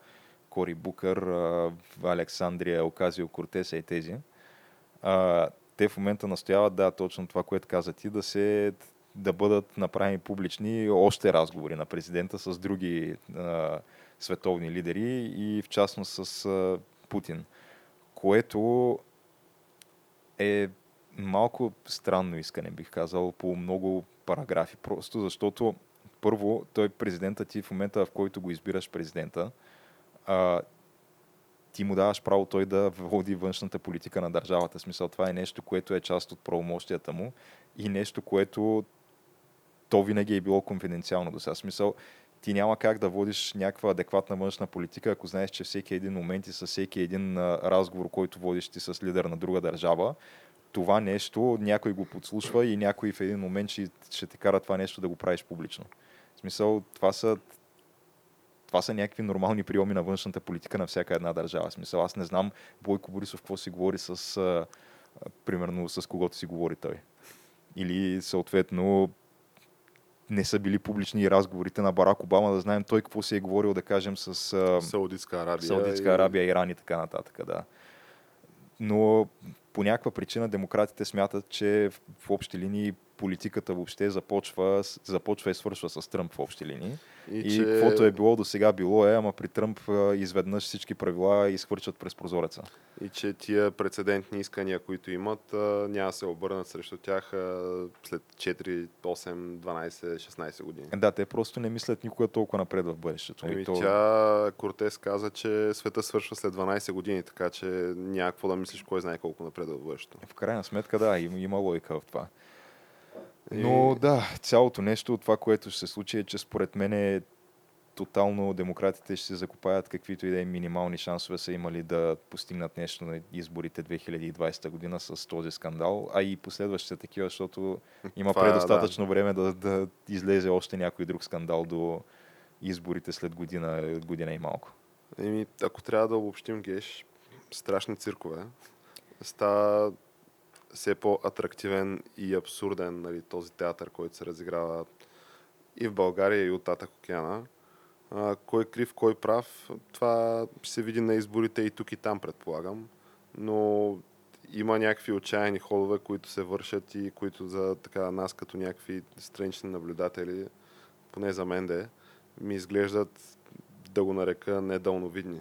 Кори Букър, а, Александрия Оказио Кортеса и тези. А, те в момента настояват, да, точно това, което каза ти, да се да бъдат направени публични още разговори на президента с други а, световни лидери и в частност с а, Путин, което е малко странно искане, бих казал, по много параграфи. Просто защото, първо, той президента ти в момента, в който го избираш президента, а, ти му даваш право той да води външната политика на държавата. Смисъл, това е нещо, което е част от правомощията му и нещо, което то винаги е било конфиденциално до сега. Смисъл, ти няма как да водиш някаква адекватна външна политика, ако знаеш, че всеки един момент и със всеки един разговор, който водиш ти с лидер на друга държава, това нещо някой го подслушва и някой в един момент ще, ще те кара това нещо да го правиш публично. В смисъл, това са това са някакви нормални приеми на външната политика на всяка една държава. В смисъл, аз не знам Бойко Борисов какво си говори с, примерно, с когото си говори той. Или, съответно, не са били публични разговорите на Барак Обама, да знаем той какво си е говорил, да кажем, с а, Саудитска Арабия. Саудитска Арабия, Иран и така нататък, да. Но по някаква причина демократите смятат, че в общи линии политиката въобще започва, започва и свършва с Тръмп в общи линии. И, И, че... каквото е било до сега било е, ама при Тръмп изведнъж всички правила изхвърчат през прозореца. И че тия прецедентни искания, които имат, няма да се обърнат срещу тях след 4, 8, 12, 16 години. Да, те просто не мислят никога толкова напред в бъдещето. Еми, то... тя, Кортес каза, че света свършва след 12 години, така че няма какво да мислиш кой знае колко напред в бъдещето. В крайна сметка, да, има, има логика в това. И- Но да, цялото нещо, това, което ще се случи е, че според мен е тотално демократите ще се закопаят каквито и да е минимални шансове са имали да постигнат нещо на изборите 2020 година с този скандал, а и последващите такива, защото има Това е, предостатъчно време да, да излезе още някой друг скандал до изборите след година, година и малко. Еми, ако трябва да обобщим геш, страшни циркове. Става все по-атрактивен и абсурден нали, този театър, който се разиграва и в България, и от Татък океана. А, кой е крив, кой прав, това се види на изборите и тук и там, предполагам. Но има някакви отчаяни ходове, които се вършат и които за така нас като някакви странични наблюдатели, поне за мен да е, ми изглеждат да го нарека недълновидни.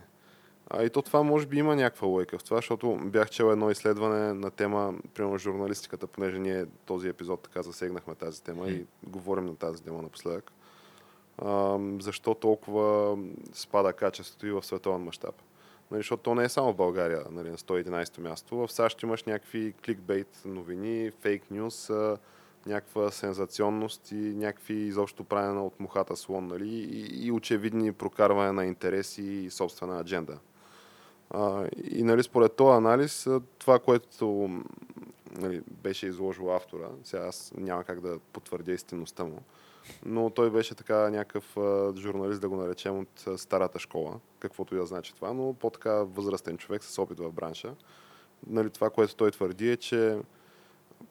А и то това може би има някаква лойка в това, защото бях чел едно изследване на тема, примерно журналистиката, понеже ние този епизод така засегнахме тази тема и говорим на тази тема напоследък. А, защо толкова спада качеството и в световен мащаб? Нали, защото то не е само в България, нали, на 111-то място. В САЩ имаш някакви кликбейт новини, фейк нюс, някаква сензационност и някакви изобщо правена от мухата слон, нали, и, и очевидни прокарване на интереси и собствена адженда. И нали, според този анализ, това, което нали, беше изложил автора, сега аз няма как да потвърдя истинността му, но той беше така някакъв журналист, да го наречем, от старата школа, каквото и да значи това, но по-така възрастен човек с опит в бранша. Нали, това, което той твърди е, че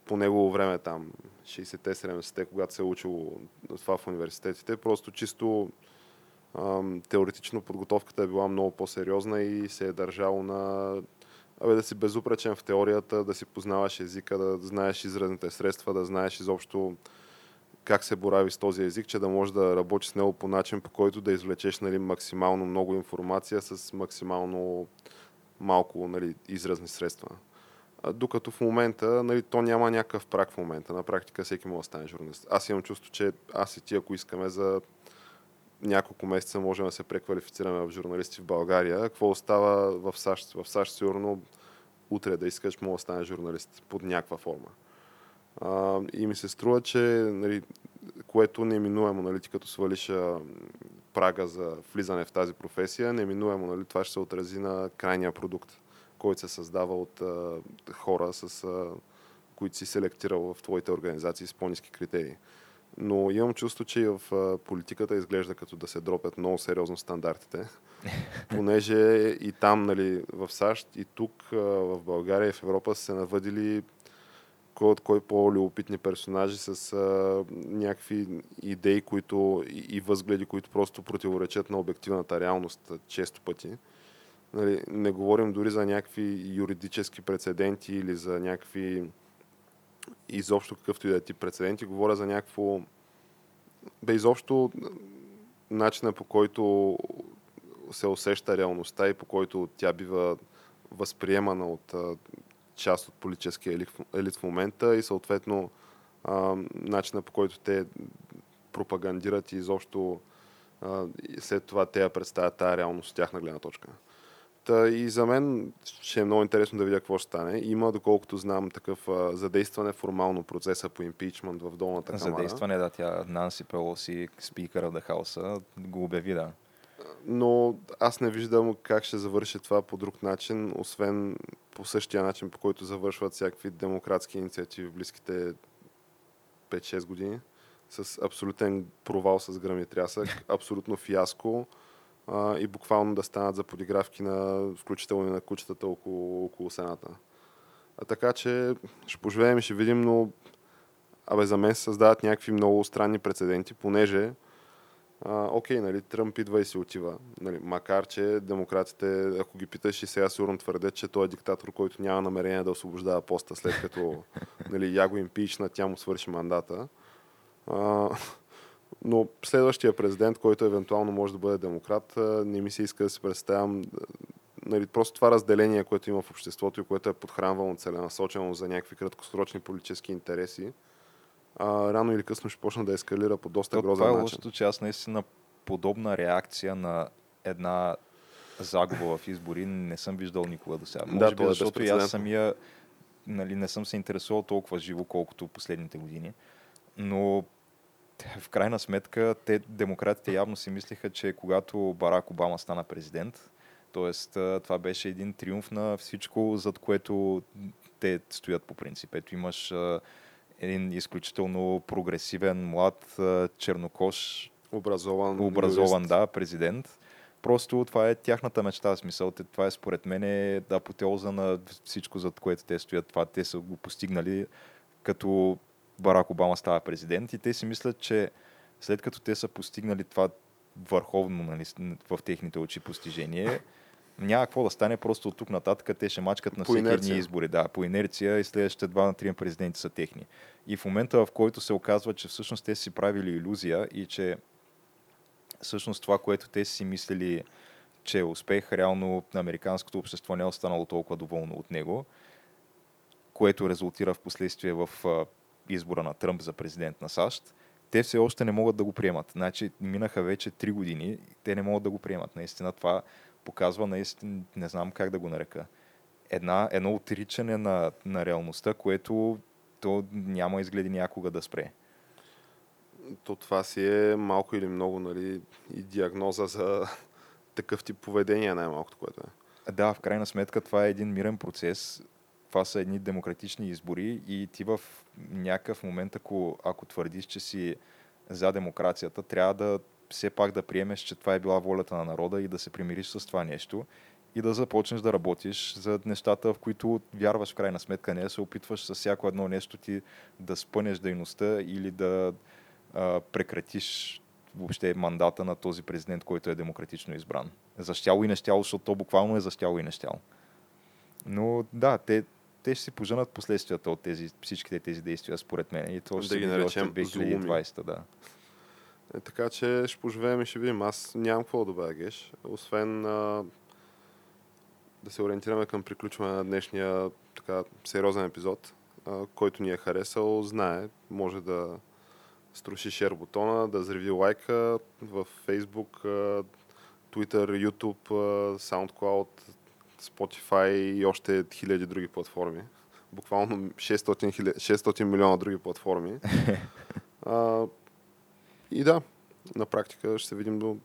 по негово време там, 60-те, 70-те, когато се е учило това в университетите, просто чисто теоретично подготовката е била много по-сериозна и се е държало на абе, да си безупречен в теорията, да си познаваш езика, да знаеш изразните средства, да знаеш изобщо как се борави с този език, че да можеш да работиш с него по начин, по който да извлечеш нали, максимално много информация с максимално малко нали, изразни средства. Докато в момента нали, то няма някакъв прак в момента. На практика всеки може да стане журналист. Аз имам чувство, че аз и ти, ако искаме за няколко месеца можем да се преквалифицираме в журналисти в България. Какво остава в САЩ? В САЩ сигурно утре да искаш, мога да стане журналист под някаква форма. А, и ми се струва, че нали, което неминуемо, нали, ти като свалиш прага за влизане в тази професия, неминуемо нали, това ще се отрази на крайния продукт, който се създава от а, хора, с, а, които си селектирал в твоите организации с по-низки критерии. Но имам чувство, че и в политиката изглежда като да се дропят много сериозно стандартите, <laughs> понеже и там, нали, в САЩ, и тук, в България и в Европа са се навъдили кой от кой по-любопитни персонажи с а, някакви идеи които, и, и възгледи, които просто противоречат на обективната реалност често пъти. Нали, не говорим дори за някакви юридически прецеденти или за някакви изобщо какъвто и да е тип прецеденти. Говоря за някакво... Бе, изобщо начина по който се усеща реалността и по който тя бива възприемана от част от политическия елит, елит в момента и съответно а, начина по който те пропагандират и изобщо а, и след това те я представят тази реалност от тяхна гледна точка. Та и за мен ще е много интересно да видя какво ще стане. Има, доколкото знам, такъв а, задействане формално процеса по импичмент в долната камара. Задействане, да, тя Нанси Пелоси, спикъра в Хауса, го обяви, да. Но аз не виждам как ще завърши това по друг начин, освен по същия начин, по който завършват всякакви демократски инициативи в близките 5-6 години. С абсолютен провал с гръм и трясък, абсолютно фиаско а, и буквално да станат за подигравки на включително и на кучетата около, около сената. А така че ще поживеем и ще видим, но абе, за мен се създават някакви много странни прецеденти, понеже а, окей, нали, Тръмп идва и си отива. Нали, макар, че демократите, ако ги питаш и сега сигурно твърдят, че той е диктатор, който няма намерение да освобождава поста, след като <laughs> нали, я го импична, тя му свърши мандата. А, но следващия президент, който евентуално може да бъде демократ, не ми се иска да си представям нали, просто това разделение, което има в обществото и което е подхранвано целенасочено за някакви краткосрочни политически интереси, а, рано или късно ще почне да ескалира по доста То, грозен това е начин. лошото, че аз наистина подобна реакция на една загуба в избори не съм виждал никога до сега. Да, Може би, е защото и аз самия нали, не съм се интересувал толкова живо, колкото последните години. Но в крайна сметка те, демократите явно си мислиха, че когато Барак Обама стана президент, т.е. това беше един триумф на всичко, зад което те стоят по принцип. Ето имаш един изключително прогресивен, млад, чернокош, Образован, образован, да, президент. Просто това е тяхната мечта, смисъл. Това е според мен е апотеоза на всичко, зад което те стоят. Това те са го постигнали като Барак Обама става президент и те си мислят, че след като те са постигнали това върховно нали, в техните очи постижение, няма какво да стане, просто от тук нататък те ще мачкат на всеки едни избори. Да, по инерция и следващите два на три президенти са техни. И в момента, в който се оказва, че всъщност те си правили иллюзия и че всъщност това, което те си мислили, че е успех, реално на американското общество не е останало толкова доволно от него, което резултира в последствие в избора на Тръмп за президент на САЩ, те все още не могат да го приемат. Значи минаха вече 3 години, те не могат да го приемат. Наистина това показва, наистина, не знам как да го нарека, една, едно отричане на, на реалността, което то няма изгледи някога да спре. То това си е малко или много нали, и диагноза за <laughs> такъв тип поведение, най-малкото, което е. Да, в крайна сметка това е един мирен процес. Това са едни демократични избори и ти в някакъв момент, ако, ако твърдиш, че си за демокрацията, трябва да все пак да приемеш, че това е била волята на народа и да се примириш с това нещо и да започнеш да работиш за нещата, в които вярваш в крайна сметка, не да се опитваш с всяко едно нещо ти да спънеш дейността или да а, прекратиш въобще мандата на този президент, който е демократично избран. Защяло и нещяло, защото то буквално е защяло и нещяло. Но да, те, те ще си поженат последствията от тези, всичките тези действия, според мен. И то ще Да ги наречем 2020, да. Е, така че ще поживеем и ще видим. Аз нямам какво да добавя, Геш. Освен а, да се ориентираме към приключване на днешния така сериозен епизод, а, който ни е харесал, знае, може да струши шер бутона, да взриви лайка в Facebook, Twitter, YouTube, SoundCloud, Spotify и още хиляди други платформи. Буквално 600, хиля- 600 милиона други платформи. <laughs> А, и да, на практика ще се видим до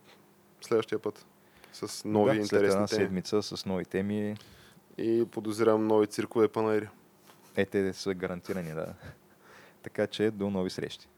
следващия път с нови да, след една интересни теми. седмица с нови теми. И подозирам нови циркове панаири. Е, те са гарантирани, да. Така че до нови срещи.